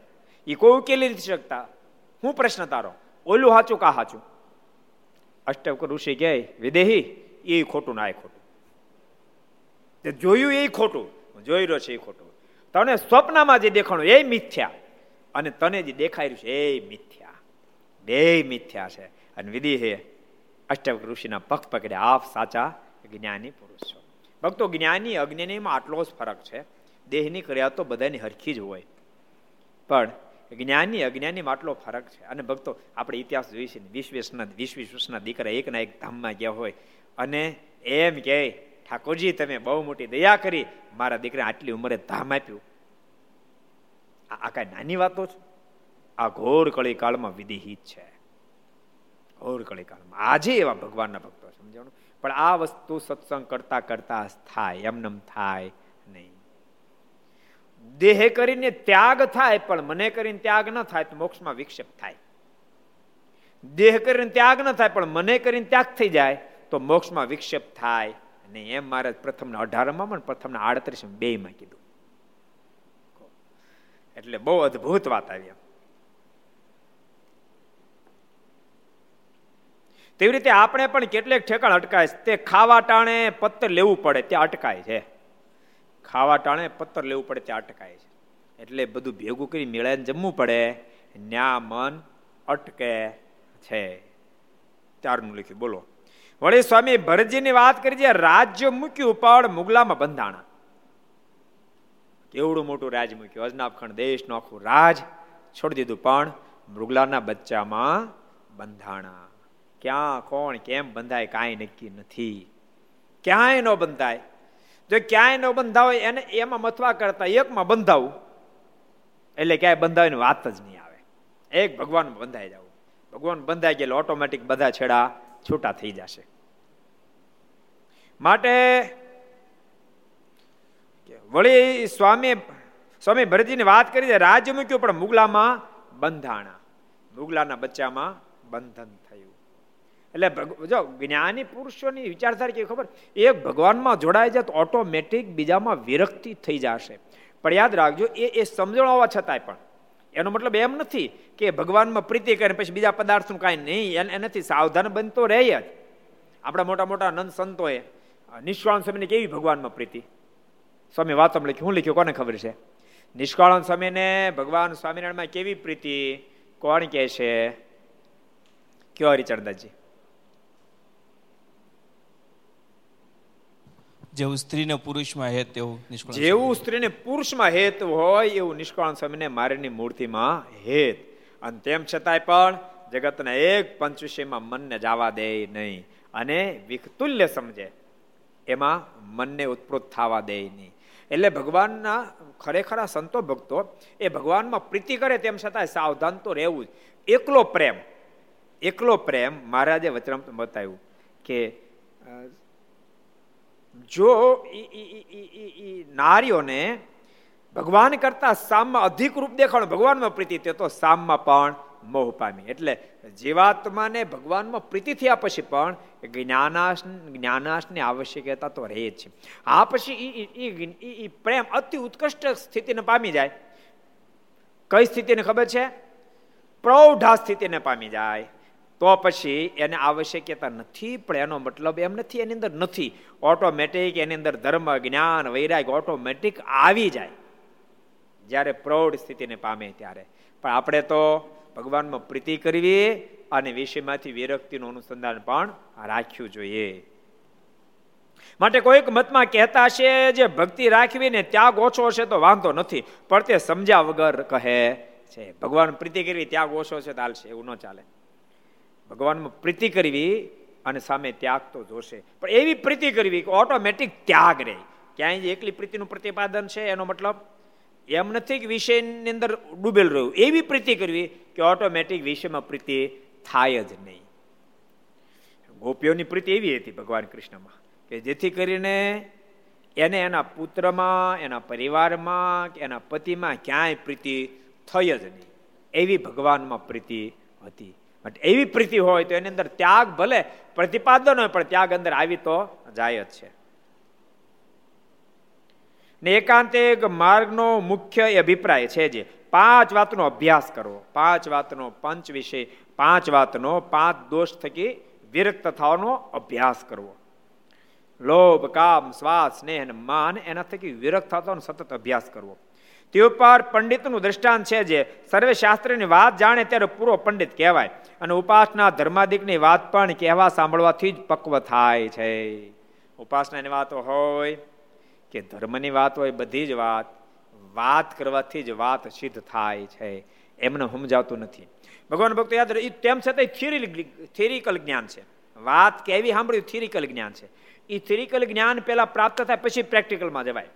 એ કોઈ ઉકેલી નથી શકતા. હું પ્રશ્ન તારો? ઓલું સાચું કા સાચું અષ્ટક ઋષિ કહે, વિદેહી, એ ખોટું ના એ ખોટું. જોયું એ ખોટું, જોઈ રહ્યો છે એ ખોટું. તને સ્વપ્નમાં જે દેખાણું, એ મિથ્યા. અને તને જે દેખાઈ રહ્યું છે, એ મિથ્યા. બે મિથ્યા છે. અને વિધિ અષ્ટક ઋષિના પગ પકડે આપ સાચા જ્ઞાની પુરુષ. છો ભક્તો, જ્ઞાની અજ્ઞાનીમાં આટલો જ ફરક છે. દેહની ક્રિયા તો બધાની હરખી જ હોય. પણ જ્ઞાની અજ્ઞાનીમાં આટલો ફરક છે. અને ભક્તો, આપણે ઇતિહાસ જોઈએ ને વિશ્વેશના વર્ષના દીકરા એકના એક ધામમાં ગયા હોય. અને એમ કહે, ઠાકોરજી, તમે બહુ મોટી દયા કરી. મારા દીકરા આટલી ઉંમરે ધામ આપ્યું. આ કાંઈ નાની વાતો છે? આ ઘોર કળી કાળમાં વિધિહિત છે. ઘોર કળી કાળમાં આજે એવા ભગવાનના ભક્તો સમજાણું પણ આ વસ્તુ સત્સંગ કરતા કરતા થાય એમનેમ થાય નહીં. દેહ કરીને ત્યાગ થાય, પણ મને કરીને ત્યાગ ન થાય તો મોક્ષમાં વિક્ષેપ થાય. દેહ કરીને ત્યાગ ન થાય, પણ મને કરીને ત્યાગ થઈ જાય તો મોક્ષમાં વિક્ષેપ થાય અને એમ મારે પ્રથમ અઢારમાં પણ પ્રથમ આડત્રીસ બે માં કીધું. એટલે બહુ અદભુત વાત આવી તેવી રીતે આપણે પણ કેટલેક ઠેકાણ અટકાય તે ખાવા ટાણે પત્તર લેવું પડે, ત્યાં અટકાય છે. ખાવા ટાણે પત્તર લેવું પડે, ત્યાં અટકાય છે. એટલે બધું ભેગું કરી મેળાને જમવું પડે, ન્યા મન અટકે છે. ત્યારનું લખ્યું, બોલો. વળી સ્વામી ભરતજીની વાત કરી, જે રાજ્ય મૂક્યું પણ મુગલામાં બંધાણા. કેવડું મોટું રાજ મૂક્યું. અજનાબખંડ દેશ આખું રાજ છોડી દીધું. પણ મૃગલાના બચ્ચામાં બંધાણા. ક્યાં, કોણ, કેમ બંધાય, કાંઈ નક્કી નથી. ક્યાંય ન બંધાય. જો ક્યાંય ન બંધાવ એને એમાં મથવા કરતા એકમાં બંધાવું, એટલે ક્યાંય બંધાવાની વાત જ નહીં આવે. એક ભગવાન બંધાઈ જવું. ભગવાન બંધાઈ ગયેલો ઓટોમેટિક બધા છેડા છૂટા થઈ જશે. માટે વળી સ્વામી સ્વામી ભરતજીની વાત કરી છે રાજ્ય મૂક્યું, પણ મુગલામાં બંધાણા, મુગલાના બચ્ચામાં બંધન થયું. એટલે જો જ્ઞાની પુરુષોની વિચારધારા કેવી ખબર? એક ભગવાનમાં જોડાય જાય તો ઓટોમેટિક બીજામાં વિરક્તિ થઈ જશે. પણ યાદ રાખજો, એ એ સમજણ છતાંય પણ. એનો મતલબ એમ નથી કે ભગવાનમાં પ્રીતિ કરે પછી બીજા પદાર્થનું કાંઈ નહીં એનાથી સાવધાન બનતો રહે જ. આપણા મોટા મોટા નંદ સંતોએ નિષ્કાળ સ્વામીને કેવી ભગવાનમાં પ્રીતિ? સ્વામી વાતો લખ્યું. હું લખ્યું કોને ખબર છે? નિષ્કાળન સ્વામીને ભગવાન સ્વામિનારાયણમાં કેવી પ્રીતિ? કોણ કહે છે? કયો હરિચરદાસજી જેવું સ્ત્રીને પુરુષમાં હેત તેવું નિષ્કાળ જેવું સ્ત્રીને પુરુષમાં હેત હોય એવું નિષ્કાળ સ્વામીને મારીની મૂર્તિમાં હેત. અને તેમ છતાંય પણ જગતના એક પંચવિષયમાં મનને જવા દે નહીં. અને વિકતુલ્ય સમજે. એમાં મનને ઉત્પૃત થવા દે નહીં. એટલે ભગવાનના ખરેખર સંતો ભક્તો, એ ભગવાનમાં પ્રીતિ કરે તેમ છતાં સાવધાન તો રહેવું જ. એકલો પ્રેમ એકલો પ્રેમ મહારાજે વચરામ બતાવ્યું કે જો નારીઓને ભગવાન કરતા સામમાં અધિક રૂપ દેખાણ, ભગવાનમાં પ્રીતિ, તે તો સામમાં પણ મોહ પામી. એટલે જીવાત્માને ભગવાનમાં પ્રીતિ થયા પછી પણ જ્ઞાનાશ, જ્ઞાનાશની આવશ્યકતા તો રહે જ છે. આ પછી એ પ્રેમ અતિ ઉત્કૃષ્ટ સ્થિતિને પામી જાય. કઈ સ્થિતિને ખબર છે? પ્રૌઢા સ્થિતિને પામી જાય. તો પછી એને આવશ્યકતા નથી, પણ એનો મતલબ એમ નથી, એની અંદર નથી. ઓટોમેટિક એની અંદર ધર્મ, જ્ઞાન, વૈરાગ ઓટોમેટિક આવી જાય. જ્યારે પ્રૌઢ સ્થિતિને પામે ત્યારે. પણ આપણે તો ભગવાનમાં પ્રીતિ કરવી અને વિષયમાંથી વિરક્તિનું અનુસંધાન પણ રાખ્યું જોઈએ. માટે કોઈક મતમાં કહેતા છે જે ભક્તિ રાખવી ને ત્યાગ ઓછો હશે તો વાંધો નથી, પણ તે સમજ્યા વગર કહે છે, ભગવાન પ્રીતિ કરવી, ત્યાગ ઓછો છે ચાલશે એવું ન ચાલે. ભગવાનમાં પ્રીતિ કરવી અને સામે ત્યાગ તો જોશે. પણ એવી પ્રીતિ કરવી કે ઓટોમેટિક ત્યાગ રહે. ક્યાંય એકલી પ્રીતિનું પ્રતિપાદન છે, એનો મતલબ એમ નથી કે વિષયની અંદર ડૂબેલ રહ્યું. એવી પ્રીતિ કરવી કે ઓટોમેટિક વિષયમાં પ્રીતિ થાય જ નહીં. ગોપીઓની પ્રીતિ એવી હતી ભગવાન કૃષ્ણમાં કે જેથી કરીને એને એના પુત્રમાં, એના પરિવારમાં કે એના પતિમાં ક્યાંય પ્રીતિ થઈ જ નહીં. એવી ભગવાનમાં પ્રીતિ હતી. એવી પ્રીતિ હોય તો એની અંદર ત્યાગ ભલે, પ્રતિપાદન હોય, પણ ત્યાગ અંદર આવી તો જાય જ છે. ને એકાંતિક માર્ગનો મુખ્ય અભિપ્રાય છે જે, પાંચ વાતનો અભ્યાસ કરવો પાંચ વાતનો પંચ વિશે, પાંચ વાતનો પાંચ દોષ થકી વિરક્ત થવાનો અભ્યાસ કરવો. લોભ, કામ શ્વાસ સ્નેહ અને માન એના થકી વિરક્ત થતો સતત અભ્યાસ કરવો. તે ઉપર પંડિતનું દ્રષ્ટાંત છે જે સર્વે શાસ્ત્રની વાત જાણે ત્યારે પૂરો પંડિત કહેવાય અને ઉપાસના ધર્માદિકની વાત પણ કહેવા સાંભળવાથી જ પક્વ થાય છે. ઉપાસનાની વાતો હોય કે ધર્મની વાત હોય, બધી જ વાત વાત કરવાથી જ વાત સિદ્ધ થાય છે. એમને સમજાવતું નથી. ભગવાન ભક્તો યાદ રહે તેમ છતાં થિયરી થિયરિકલ જ્ઞાન છે. વાત કેવી સાંભળ્યું? થિયરિકલ જ્ઞાન છે. એ થિયરિકલ જ્ઞાન પહેલાં પ્રાપ્ત થાય પછી પ્રેક્ટિકલમાં જવાય.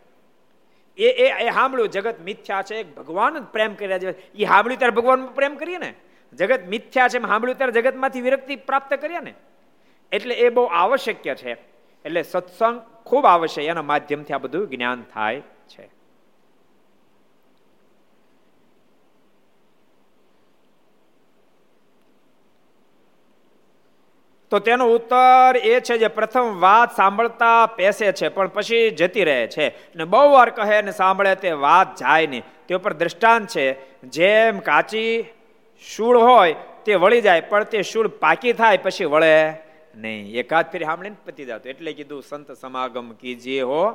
એ એ એ સાંભળ્યું, જગત મિથ્યા છે ભગવાન જ પ્રેમ કર્યા છે એ સાંભળ્યું ત્યારે ભગવાન પ્રેમ કરીએ ને? જગત મિથ્યા છે સાંભળ્યું ત્યારે જગતમાંથી વિરક્તિ પ્રાપ્ત કરીએ ને? એટલે એ બહુ આવશ્યક છે. એટલે સત્સંગ ખૂબ આવશ્યક એના માધ્યમથી આ બધું જ્ઞાન થાય છે. તો તેનો ઉત્તર એ છે જે પ્રથમ વાત સાંભળતા પેસે છે, પણ પછી જતી રહે છે. ને બહુ વાર કહે ને સાંભળે તે વાત જાય નહીં. તે ઉપર દ્રષ્ટાંત છે, જેમ કાચી શૂળ હોય તે વળી જાય, પણ તે શૂળ પાકી થાય, પછી વળે નહીં. એકાદ ફેરી સાંભળીને પતી જતું. એટલે કીધું, સંત સમાગમ કીજીએ હો.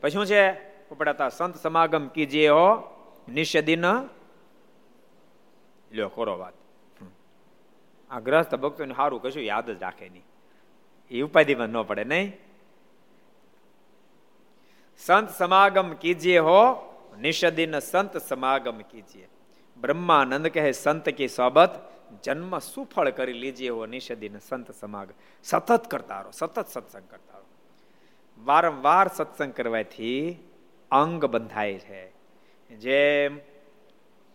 પછી શું છે? ઉપડાતા સંત સમાગમ કીજીએ હો, નિષદિન લ્યો ખોરો વાત. આ ગ્રસ્ત ભક્તોને સારું કશું યાદ જ રાખે નહીં. એ ઉપાધિમાં ન પડે, નહીં? સંત સમાગમ કીજીએ હો, નિષદિન સંત સમાગમ કીજીએ બ્રહ્માનંદ કહે, સંત કી સોબત જન્મ સુફળ કરી લીજીએ એવો નિષદિન સંત સમાગ સતત કરતા રહો સતત સત્સંગ કરતા રહો વારંવાર સત્સંગ કરવાથી અંગ બંધાય છે. જેમ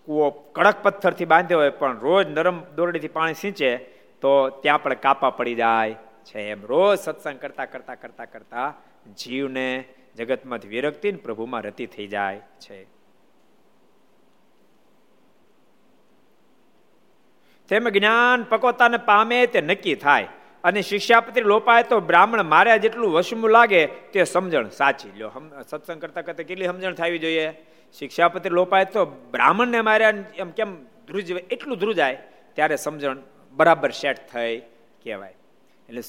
કૂવો કડક પથ્થરથી બાંધ્યો હોય પણ રોજ નરમ દોરડીથી પાણી સિંચે, તો ત્યાં પણ કાપા પડી જાય છે. એમ રોજ સત્સંગ કરતા કરતા કરતા કરતા જીવને જગતમાંથી વિરક્તિ પ્રભુમાં રતી થઈ જાય છે. તેમ જ્ઞાન પકોતાને પામે તે નક્કી થાય. અને શિક્ષાપત્રી લોપાય તો બ્રાહ્મણ માર્યા જેટલું વશમું લાગે તે સમજણ સાચી. લ્યો સત્સંગ કરતા કરતા કેટલી સમજણ થવી જોઈએ? શિક્ષાપતિ લોપાય તો બ્રાહ્મણને માર્યા એમ કેમ ધ્રુજ, એટલું ધ્રુજાય? ત્યારે સમજણ બરાબર સેટ થઈ કહેવાય. એટલે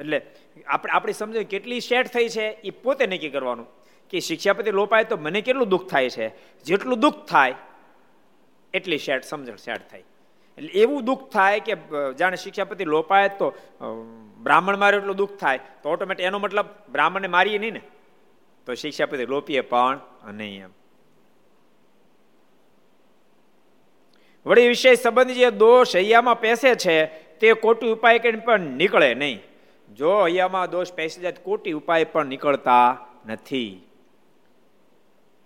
એટલે આપણે, આપણી સમજણ કેટલી સેટ થઈ છે એ પોતે નક્કી કરવાનું. કે શિક્ષાપતિ લોપાય તો મને કેટલું દુઃખ થાય છે? જેટલું દુઃખ થાય, એટલી સેટ સમજણ સેટ થાય એટલે એવું દુઃખ થાય કે જાણે શિક્ષાપતિ લોપાય તો બ્રાહ્મણ મારે એટલું દુઃખ થાય, તો ઓટોમેટિક એનો મતલબ બ્રાહ્મણને મારીએ નહીં ને? તો શિક્ષાપતિ લોપીએ પણ નહીં એમ. વળી વિષય સંબંધી જે દોષ હૈયામાં પેસે છે, તે કોટી ઉપાય કરીને પણ નીકળે નહીં. જો હૈયામાં દોષ પેસી જાય કોટી ઉપાય પણ નીકળતા નથી.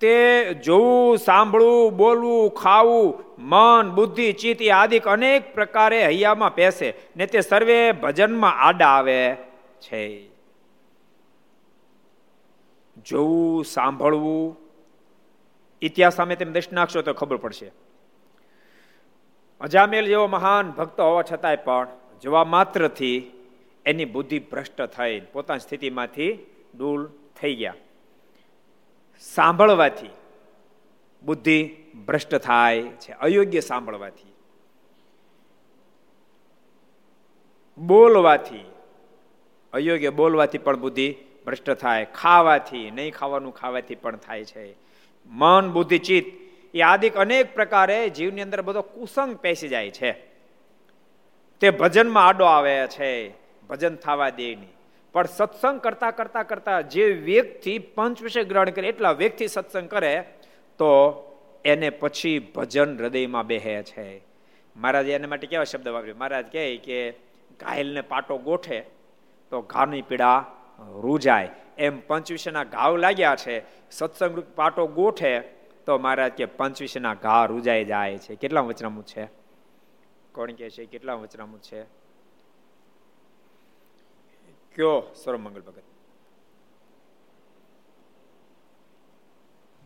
તે જોવું, સાંભળવું, બોલવું, ખાવું, મન, બુદ્ધિ, ચિત્ત આદિક અનેક પ્રકારે હૈયામાં પેસે ને તે સર્વે ભજનમાં આડા આવે છે. જોવું, સાંભળવું, ઇતિહાસ સામે તેમ દર્શન નાખશો તો ખબર પડશે. અજામેલ જેવો મહાન ભક્ત હોવા છતાંય પણ જોવા માત્રથી એની બુદ્ધિ ભ્રષ્ટ થઈ પોતાની સ્થિતિમાંથી દૂર થઈ ગયા. સાંભળવાથી બુદ્ધિ ભ્રષ્ટ થાય છે, અયોગ્ય સાંભળવાથી. બોલવાથી, અયોગ્ય બોલવાથી પણ બુદ્ધિ ભ્રષ્ટ થાય, ખાવાથી, નહીં ખાવાનું ખાવાથી પણ થાય છે. મન, બુદ્ધિ, ચિત્ત એ આદિક અનેક પ્રકારે જીવની અંદર બધો કુસંગ પેસી જાય છે. તે ભજનમાં આડો આવે છે, ભજન થવા દે નહીં. પણ સત્સંગ કરતા કરતા કરતા જે વ્યક્તિ પંચ વિષય ગ્રહણ કરે, એટલા વ્યક્તિ સત્સંગ કરે, તો એને પછી ભજન હૃદયમાં બેહે છે. મહારાજ એના માટે કેવા શબ્દ વાપરે મહારાજ કહે કે ઘાયલને પાટો ગોઠે, તો ઘાની પીડા રૂજાય. એમ પંચવિષયના ઘાવ લાગ્યા છે, સત્સંગ પાટો ગોઠે, તો મહારાજ કે પંચવિષયના ઘા રૂજાઈ જાય છે. કેટલા વચનામું છે? કોણ કહે છે? કેટલા વચનામું છે? કયો સર્વમંગલ ભગત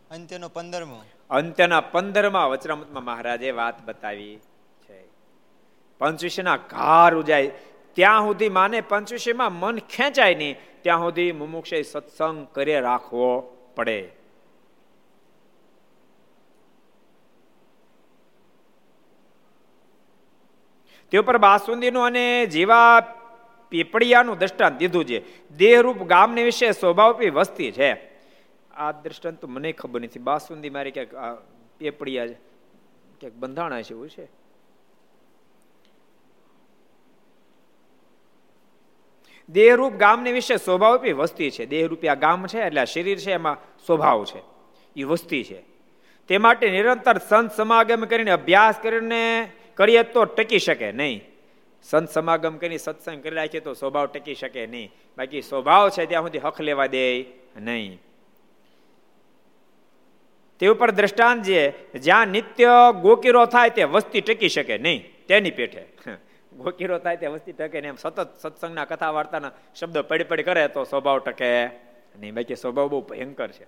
અંત્યનો પંદરમો અંત્યના પંદરમાં વચનામૃતમાં મહારાજે વાત બતાવી છે પંચવિષયના ઘાર ઉજાય ત્યાં સુધી માને પંચવિષયમાં મન ખેંચાય નહીં ત્યાં સુધી મુમુક્ષે સત્સંગ કરે રાખવો પડે તે ઉપર બાસુંદીનું અને જીવા પીપળિયાનું દ્રષ્ટાંત દીધું છે. દેહરૂપ ગામને વિશે સ્વભાવપી વસ્તી છે. આ દ્રષ્ટાંત તો મને ખબર નથી. બાસુંદી મારી ક્યાંક પેપડિયા ક્યાંક બંધાણા છે એવું છે. દેહરૂપ ગામને વિશે સ્વભાવપી વસ્તી છે. દેહરૂપી આ ગામ છે એટલે આ શરીર છે, એમાં સ્વભાવ છે. એ વસ્તી છે. તે માટે નિરંતર સંત સમાગમ કરીને અભ્યાસ કરીને કરીએ તો ટકી શકે નહીં. સંત સમાગમ કરી સત્સંગ કરી રાખીએ તો સ્વભાવ ટકી શકે નહીં. બાકી સ્વભાવ છે ત્યાં સુધી હક લેવા દે નહીં. તે ઉપર દ્રષ્ટાંત છે, જ્યાં નિત્ય ગોકીરો થાય તે વસ્તી ટકી શકે નહીં. તેની પેઠે. ગોકીરો થાય તે વસ્તી ટકે ને એમ સતત સત્સંગના કથા વાર્તાના શબ્દ પડી પડી કરે તો સ્વભાવ ટકે નહીં. બાકી સ્વભાવ બહુ ભયંકર છે.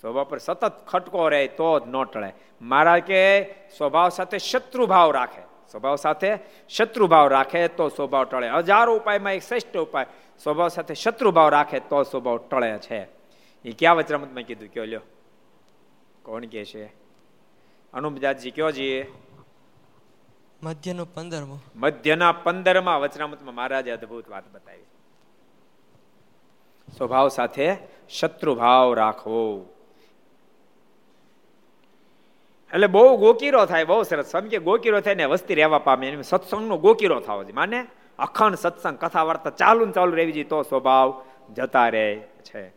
સ્વભાવ પર સતત ખટકો રહે તો જ ન ટળે. મારા કે સ્વભાવ સાથે શત્રુભાવ રાખે. સ્વભાવ સાથે શત્રુભાવ રાખે તો સ્વભાવ ટળે. હજારો ઉપાયમાં એક શ્રેષ્ઠ ઉપાય સ્વભાવ સાથે શત્રુભાવ રાખે તો સ્વભાવ ટળે છે. એ ક્યાં વચરામતમાં કીધું? કયો લ્યો. કોણ કે છે? અનુપજાતજી કયો જી મધ્યનો પંદરમો. મધ્યના પંદરમાં વચનામતમાં મહારાજે અદભુત વાત બતાવી. સ્વભાવ સાથે શત્રુભાવ રાખવો એટલે બહુ ગોકીરો થાય, બહુ સરસ. સમજે ગોકીરો થાય ને વસ્તી રહેવા પામે. એમ સત્સંગનો ગોકીરો થવો જોઈએ. માને? અખંડ સત્સંગ કથા વાર્તા ચાલુ ને ચાલુ રહેવી જોઈએ, તો સ્વભાવ જતા રહે છે.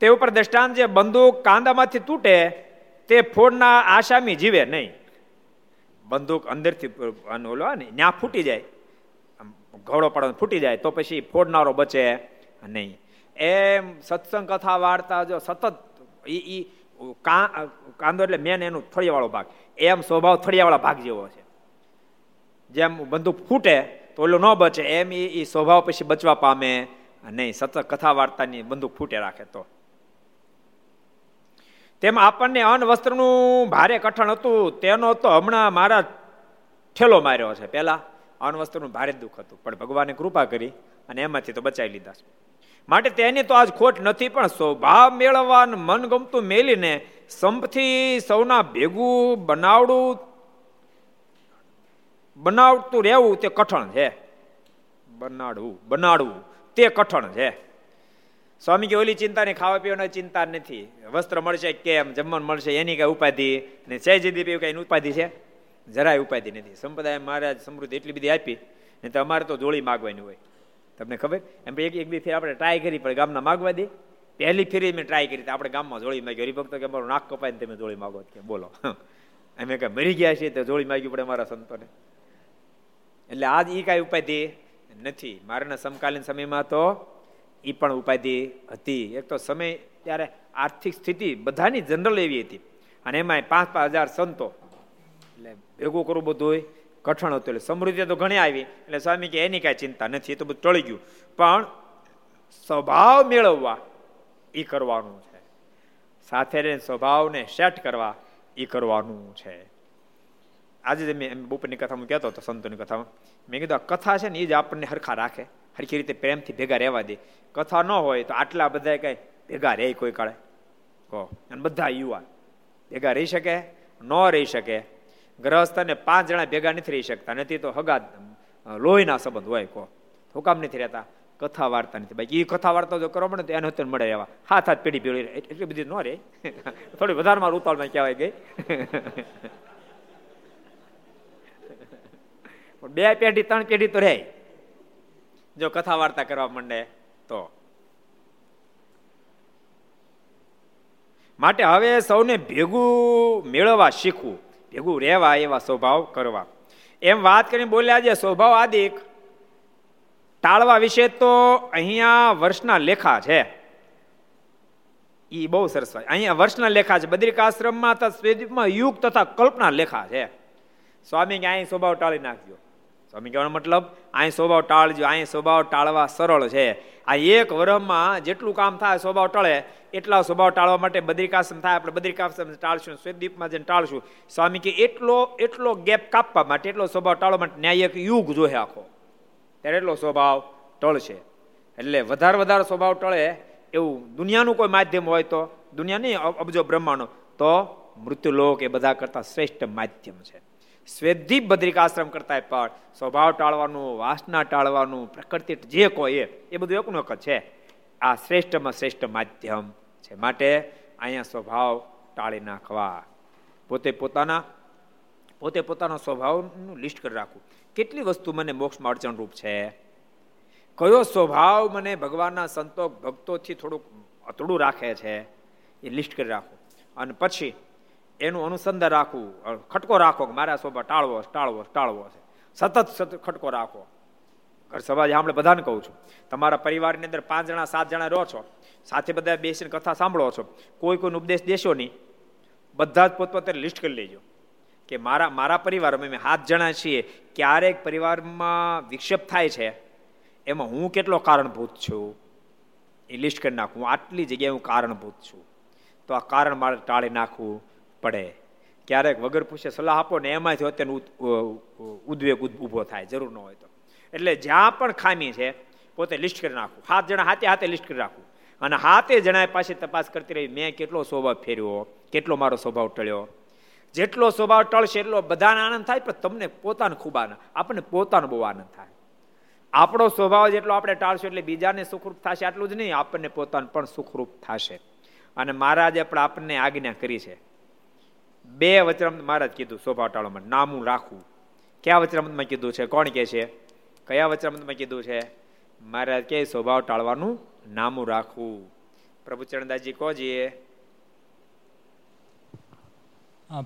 તે ઉપર દ્રષ્ટાંત જે બંદૂક કાંદામાંથી તૂટે, તે ફોડના આસામી જીવે નહીં. બંદૂક અંદરથી ઓલો ને ત્યાં ફૂટી જાય. ઘોડો પડવાનો ફૂટી જાય, તો પછી ફોડનારો બચે નહીં. એમ સત્સંગ કથા વાર્તા જો સતત એ કાંદો એટલે મેન એનું થળિયાવાળો ભાગ. એમ સ્વભાવ થળિયાવાળા ભાગ જેવો છે. જેમ બંદૂક ફૂટે તો ઓલો ન બચે, એમ એ સ્વભાવ પછી બચવા પામે નહીં સતત કથા વાર્તાની બંદૂક ફૂટે રાખે તો. તેમાં આપણને અન્ન વસ્ત્રનું ભારે કઠણ હતું, તેનો તો હમણાં મારા ઠેલો માર્યો છે. પેલા અન્ન વસ્ત્રનું ભારે દુઃખ હતું, પણ ભગવાને કૃપા કરી અને એમાંથી તો બચાવી લીધા છે. માટે તેની તો આજ ખોટ નથી, પણ સ્વભાવ મેળવવા મન ગમતું મેલીને સંપથી સૌના ભેગું બનાવડું, બનાવતું રહેવું તે કઠણ છે. બનાડવું બનાડવું તે કઠણ છે. સ્વામી કે ઓલી ચિંતા નહીં ખાવા પીવાની ચિંતા નથી. વસ્ત્ર મળશે કેમ, જમવાનું મળશે, એની કઈ ઉપાધિ ને સહેજીદી પીવું કઈ ઉપાધિ છે? જરાય ઉપાધિ નથી. સંપ્રદાય મહારાજ સમૃદ્ધિ એટલી બધી આપી, ને તો અમારે તો જોડી માગવાની હોય. તમને ખબર? એમ એક એક બી ફેર આપણે ટ્રાય કરી, પણ ગામના માગવા દે. પહેલી ફેરી મેં ટ્રાય કરી આપણે ગામમાં જોડી માગ્યો હરિભક્તો કે અમારું નાક કપાય ને તમે જોડી માગો કે, બોલો. અમે કઈ મરી ગયા છીએ તો જોડી માગ્યું પડે મારા સંતોને. એટલે આજ એ કાંઈ ઉપાધિ નથી. મારાના સમકાલીન સમયમાં તો એ પણ ઉપાધિ હતી. એક તો સમય ત્યારે આર્થિક સ્થિતિ બધાની જનરલ એવી હતી. અને એમાં પાંચ પાંચ હજાર સંતો. એટલે ભેગું કરવું બધું કઠણ હતું એટલે સમૃદ્ધિ તો ઘણી આવી, એટલે સ્વામી કે એની કાંઈ ચિંતા નથી, એ તો બધું ટળી ગયું. પણ સ્વભાવ મેળવવા એ કરવાનું છે. સાથે રહીને સ્વભાવને સેટ કરવા એ કરવાનું છે. આજે જ મેં બપોરની કથામાં કહેતો હતો, સંતોની કથામાં. મેં કીધું, આ કથા છે ને એ જ આપણને હરખા રાખે. હરખી રીતે પ્રેમથી ભેગા રહેવા દે. કથા ન હોય તો આટલા બધા કઈ ભેગા રહે કોઈ કાળે. કહો. અને બધા યુવાન ભેગા રહી શકે, ન રહી શકે ગ્રહસ્થ અને પાંચ જણા ભેગા નથી રહી શકતા, નથી તો હગા લોહીના સંબંધ હોય કો. હુકામ નથી રહેતા, કથા વાર્તા નથી. બાકી એ કથા વાર્તા જો કરવા પડે તો એને મળે એવા. હાથ હાથ પેઢી પેઢી એટલી બધી ન રહે. થોડી વધારે ઉતાવળમાં કહેવાય ગઈ. બે પેઢી, ત્રણ પેઢી તો રહે. જો કથા વાર્તા કરવા માંડે તો. માટે હવે સૌને ભેગું મેળવવા શીખવું. ભેગું રહેવા એવા સ્વભાવ કરવા. એમ વાત કરીને બોલ્યા છે સ્વભાવ આદિક. ટાળવા વિશે તો અહીંયા વર્ષના લેખા છે. એ બહુ સરસ અહીંયા વર્ષના લેખા છે. બદ્રિકાશ્રમમાં તથા યુગ તથા કલ્પના લેખા છે. સ્વામી અહીં સ્વભાવ ટાળી નાખજો. સ્વામી કહેવાનો મતલબ અહીં સ્વભાવ ટાળજો અહીં સ્વભાવ ટાળવા સરળ છે. આ એક વરમમાં જેટલું કામ થાય સ્વભાવ ટળે, એટલા સ્વભાવ ટાળવા માટે બદ્રિકાશ્રમ થાય, આપણે બદ્રિકાશ્રમ ટાળશું શ્વેતદીપમાં જઈને ટાળશું. સ્વામી કે, એટલો એટલો ગેપ કાપવા માટે એટલો સ્વભાવ ટાળવા માટે ન્યાય એક યુગ જોહે આખો. ત્યારે એટલો સ્વભાવ ટળશે. એટલે વધારે વધારે સ્વભાવ ટળે, એવું દુનિયાનું કોઈ માધ્યમ હોય તો, દુનિયા નહીં અબજો બ્રહ્માંડો તો મૃત્યુલોક એ બધા કરતા શ્રેષ્ઠ માધ્યમ છે. સ્વેદીપ બદ્રિકાશ્રમ કરતા પણ સ્વભાવ ટાળવાનું, વાસના ટાળવાનું, પ્રકૃતિ જે કોઈ એ બધું એકનું એક છે. આ શ્રેષ્ઠમાં શ્રેષ્ઠ માધ્યમ છે. માટે અહીંયા સ્વભાવ ટાળી નાખવા. પોતે પોતાના પોતે પોતાના સ્વભાવનું લિસ્ટ કરી રાખવું કેટલી વસ્તુ મને મોક્ષમાં અડચણરૂપ છે? કયો સ્વભાવ મને ભગવાનના સંતો ભક્તોથી થોડુંક અતડું રાખે છે? એ લિસ્ટ કરી રાખવું અને પછી એનું અનુસંધાન રાખવું. ખટકો રાખો કે મારા સ્વભાવ ટાળવો ટાળવો ટાળવો છે. સતત સતત ખટકો રાખો ઘર સભા આપણે બધાને કહું છું. તમારા પરિવારની અંદર પાંચ જણા, સાત જણા રહો છો. સાથે બધા બેસીને કથા સાંભળો છો. કોઈ કોઈ ઉપદેશ દેશો નહીં. બધા જ પોતપોતે લિસ્ટ કરી લેજો કે મારા મારા પરિવારમાં અમે સાત જણા છીએ. ક્યારેક પરિવારમાં વિક્ષેપ થાય છે. એમાં હું કેટલો કારણભૂત છું? એ લિસ્ટ કરી નાખું. આટલી જગ્યાએ હું કારણભૂત છું. તો આ કારણ મારે ટાળી નાખવું. પડે. ક્યારેક વગર પૂછે સલાહ આપો ને એમાંથી અત્યારે ઉદ્વેગ ઊભો થાય, જરૂર ન હોય તો. એટલે જ્યાં પણ ખામી છે, પોતે લિસ્ટ કરી નાખવું સાત જણા હાથે હાથે લિસ્ટ કરી રાખવું અને હાથે જણાએ પાછી તપાસ કરતી રહી, મેં કેટલો સ્વભાવ ફેર્યો, કેટલો મારો સ્વભાવ ટળ્યો. જેટલો સ્વભાવ ટળશે એટલો બધાને આનંદ થાય, પણ તમને પોતાને ખૂબ આનંદ, આપણને પોતાનો બહુ આનંદ થાય. આપણો સ્વભાવ જેટલો આપણે ટાળશું એટલે બીજાને સુખરૂપ થશે, આટલું જ નહીં, આપણને પોતાને પણ સુખરૂપ થશે. અને મહારાજે પણ આપણને આજ્ઞા કરી છે. બે વચરામૃત મહારાજ કીધું માટે નામું રાખવું કયા વચરામૃતમાં કીધું છે? કોણ કે છે? કયા વચરામૃતમાં કીધું છે? મહારાજ કે સ્વભાવ ટાળવાનું નામું રાખવું પ્રભુ ચરણદાસજી કોજીએ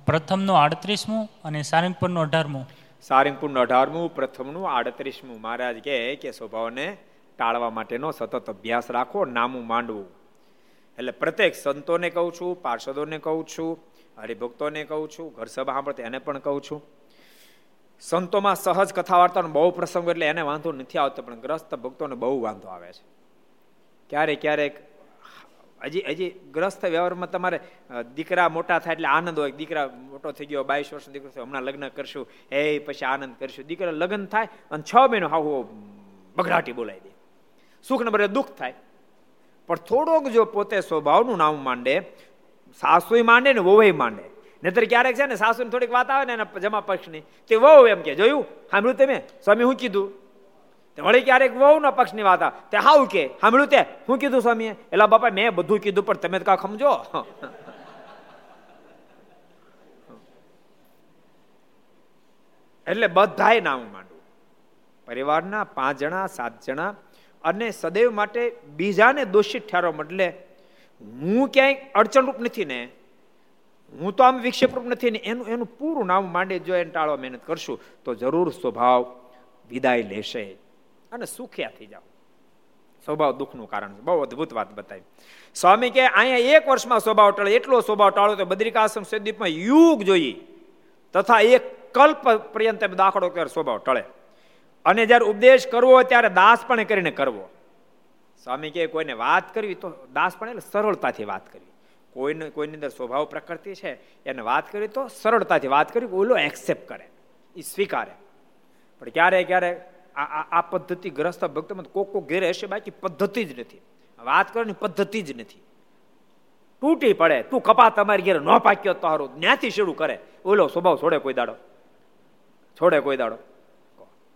પ્રથમનું આડત્રીસમું અને સારંગપુરનું અઢારમું. સારંગપુરનું અઢારમું પ્રથમનું આડત્રીસમું. મહારાજ કહે કે સ્વભાવને ટાળવા માટેનો સતત અભ્યાસ રાખો નામું માંડવું. એટલે પ્રત્યેક સંતોને કહું છું પાર્ષદોને કહું છું હરિભક્તોને કહું છું, ઘર સભા સાંભળતા એને પણ કહું છું. સંતોમાં સહજ કથા વાર્તાનો બહુ પ્રસંગ એટલે એને વાંધો નથી આવતો, પણ ગ્રસ્ત ભક્તોને બહુ વાંધો આવે છે. ક્યારેક ક્યારેક હજી હજી ગ્રસ્ત વ્યવહારમાં તમારે દીકરા મોટા થાય એટલે આનંદ હોય, દીકરા મોટો થઈ ગયો, બાવીસ વર્ષનો દીકરો થયો, હમણાં લગ્ન કરશું, એ પછી આનંદ કરશું. દીકરા લગ્ન થાય અને છ મહિનો હાવ બગડાટી બોલાવી દે. સુખ ને બરે દુઃખ થાય. પણ થોડોક જો પોતે સ્વભાવનું નામ માંડે સાસુય માંડે ને વોવાઈ માંડે નહીતર ક્યારેક છે ને સાસુ થોડીક વાત આવે ને એના જમા પક્ષની, તે વહુ એમ કે, જોયું? સાંભળ્યું તમે? સ્વામી શું કીધું? વળી ક્યારેક વહુ ના પક્ષની વાત આવે. તે હાવ કે, સાંભળ્યું તે? શું કીધું સ્વામીએ? એટલે બાપા, મેં બધું કીધું, પણ તમે કાંક સમજો? એટલે બધાએ નામ માંડવું. પરિવારના પાંચ જણા, સાત જણા અને સદૈવ માટે બીજાને દોષિત ઠારવા એટલે હું ક્યાંય અડચણરૂપ નથી ને, હું તો આમ વિક્ષેપરૂપ નથી ને, એનું એનું પૂરું નામ માંડે જો એને ટાળવા મહેનત કરશું, તો જરૂર સ્વભાવ વિદાય લેશે અને સુખ્યા થઈ જાઓ. સ્વભાવ દુઃખનું કારણ છે. બહુ અદભુત વાત બતાવી. સ્વામી કે અહીંયા એક વર્ષમાં સ્વભાવ ટાળે, એટલો સ્વભાવ ટાળો તો બદ્રિકાશ્રમ સદીપમાં યુગ જોઈએ તથા એક કલ્પ પર્યંત દાખલો ત્યારે સ્વભાવ ટળે. અને જ્યારે ઉપદેશ કરવો ત્યારે દાસપણે કરીને કરવો. સ્વામી કે કોઈને વાત કરવી તો દાસ પણ એટલે સરળતાથી વાત કરવી. કોઈને, કોઈની અંદર સ્વભાવ પ્રકૃતિ છે, એને વાત કરી તો સરળતાથી વાત કરી ઓલો એક્સેપ્ટ કરે. એ સ્વીકારે. પણ ક્યારે ક્યારે આ, આ- પદ્ધતિ ગ્રસ્ત ભક્તમાં કોક કોક ઘેરે હશે, બાકી પદ્ધતિ જ નથી. વાત કરવાની પદ્ધતિ જ નથી. તૂટી પડે. તું કપા તમારી ઘેર ન પાક્યો તારો ત્યાંથી શરૂ કરે. ઓલો સ્વભાવ છોડે કોઈ દાડો. છોડે કોઈ દાડો.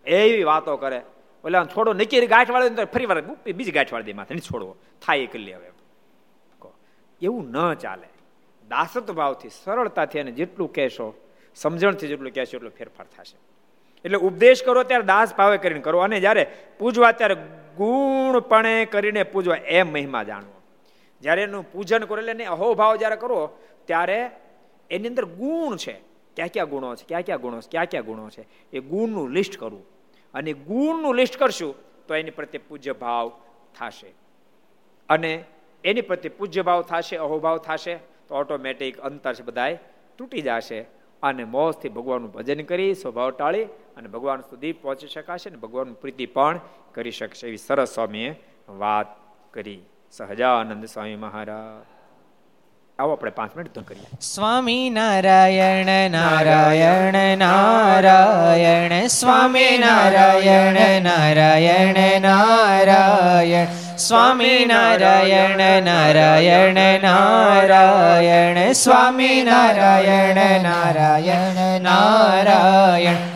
એવી વાતો કરે. ઓલા છોડો નક્કી ગાંઠ વાળે ફરી વાર બીજી ગાંઠ વાળી દે માથે નહીં થાય એ કરી લે હવે. એવું ન ચાલે. દાસત ભાવથી, સરળતાથી અને જેટલું કહેશો, સમજણથી જેટલું કહેશો, એટલો ફેરફાર થશે. એટલે ઉપદેશ કરો ત્યારે દાસ ભાવે કરીને કરો. અને જ્યારે પૂજવા, ત્યારે ગુણપણે કરીને પૂજવા, એમ મહિમા જાણવો. જ્યારે એનું પૂજન કરો, એટલે એને અહોભાવ જ્યારે કરો, ત્યારે એની અંદર ગુણ છે. ક્યાં ક્યાં ગુણો છે ક્યાં ક્યાં ગુણો છે ક્યાં ક્યાં ગુણો છે, એ ગુણનું લિસ્ટ કરવું. અને ગુણનું લિસ્ટ કરશું, તો એની પ્રત્યે પૂજ્ય ભાવ થશે. અને એની પ્રત્યે પૂજ્ય ભાવ થશે, અહોભાવ થશે, તો ઓટોમેટિક અંતર છે બધાય તૂટી જશે. અને મોજથી ભગવાનનું ભજન કરી, સ્વભાવ ટાળી અને ભગવાન સુધી પહોંચી શકાશે અને ભગવાનની પ્રીતિ પણ કરી શકશે. એવી સરસ સ્વામીએ વાત કરી. સહજાનંદ સ્વામી મહારાજ. આવો આપણે પાંચ મિનિટ ધૂન કરીએ. સ્વામી નારાયણ નારાયણ નારાયણ, સ્વામી નારાયણ નારાયણ નારાયણ, સ્વામી નારાયણ નારાયણ નારાયણ, સ્વામી નારાયણ નારાયણ નારાયણ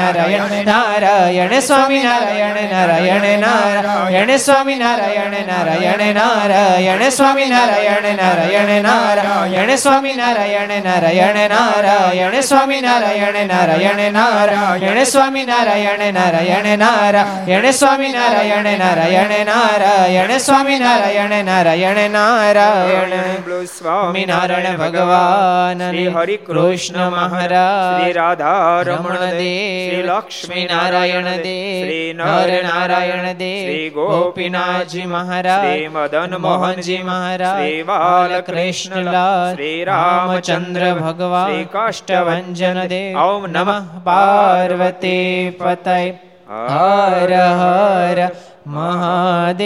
નારાયણ નારાયણ સ્વામી નારાયણ નારાયણ નારાયણ સ્વામી નારાયણ નારાયણ નારાયણ સ્વામી નારાયણ નારાયણ નારાયણ સ્વામી નારાયણ નારાયણ નારાયણ સ્વામી નારાયણ નારાયણ નારાયણ સ્વામી નારાયણ નારાયણ નારાયણ સ્વામી નારાયણ નારાયણ નારાયણ સ્વામી નારાયણ નારાયણ નારાયણ સ્વામી નારાયણ ભગવાન હરિ કૃષ્ણ મહારાજ રાધા રમણ દેવ શ્રી લક્ષ્મી નારાયણ દેવ શ્રી નર નારાયણ દેવ શ્રી ગોપીનાથજી મહારાજ શ્રી મદન મોહનજી મહારાજ શ્રી બાલકૃષ્ણલાલ શ્રી રામચંદ્ર ભગવાન શ્રી કાષ્ટભંજન દેવ ઓમ નમઃ પાર્વતી પતય હર હર મહાદેવ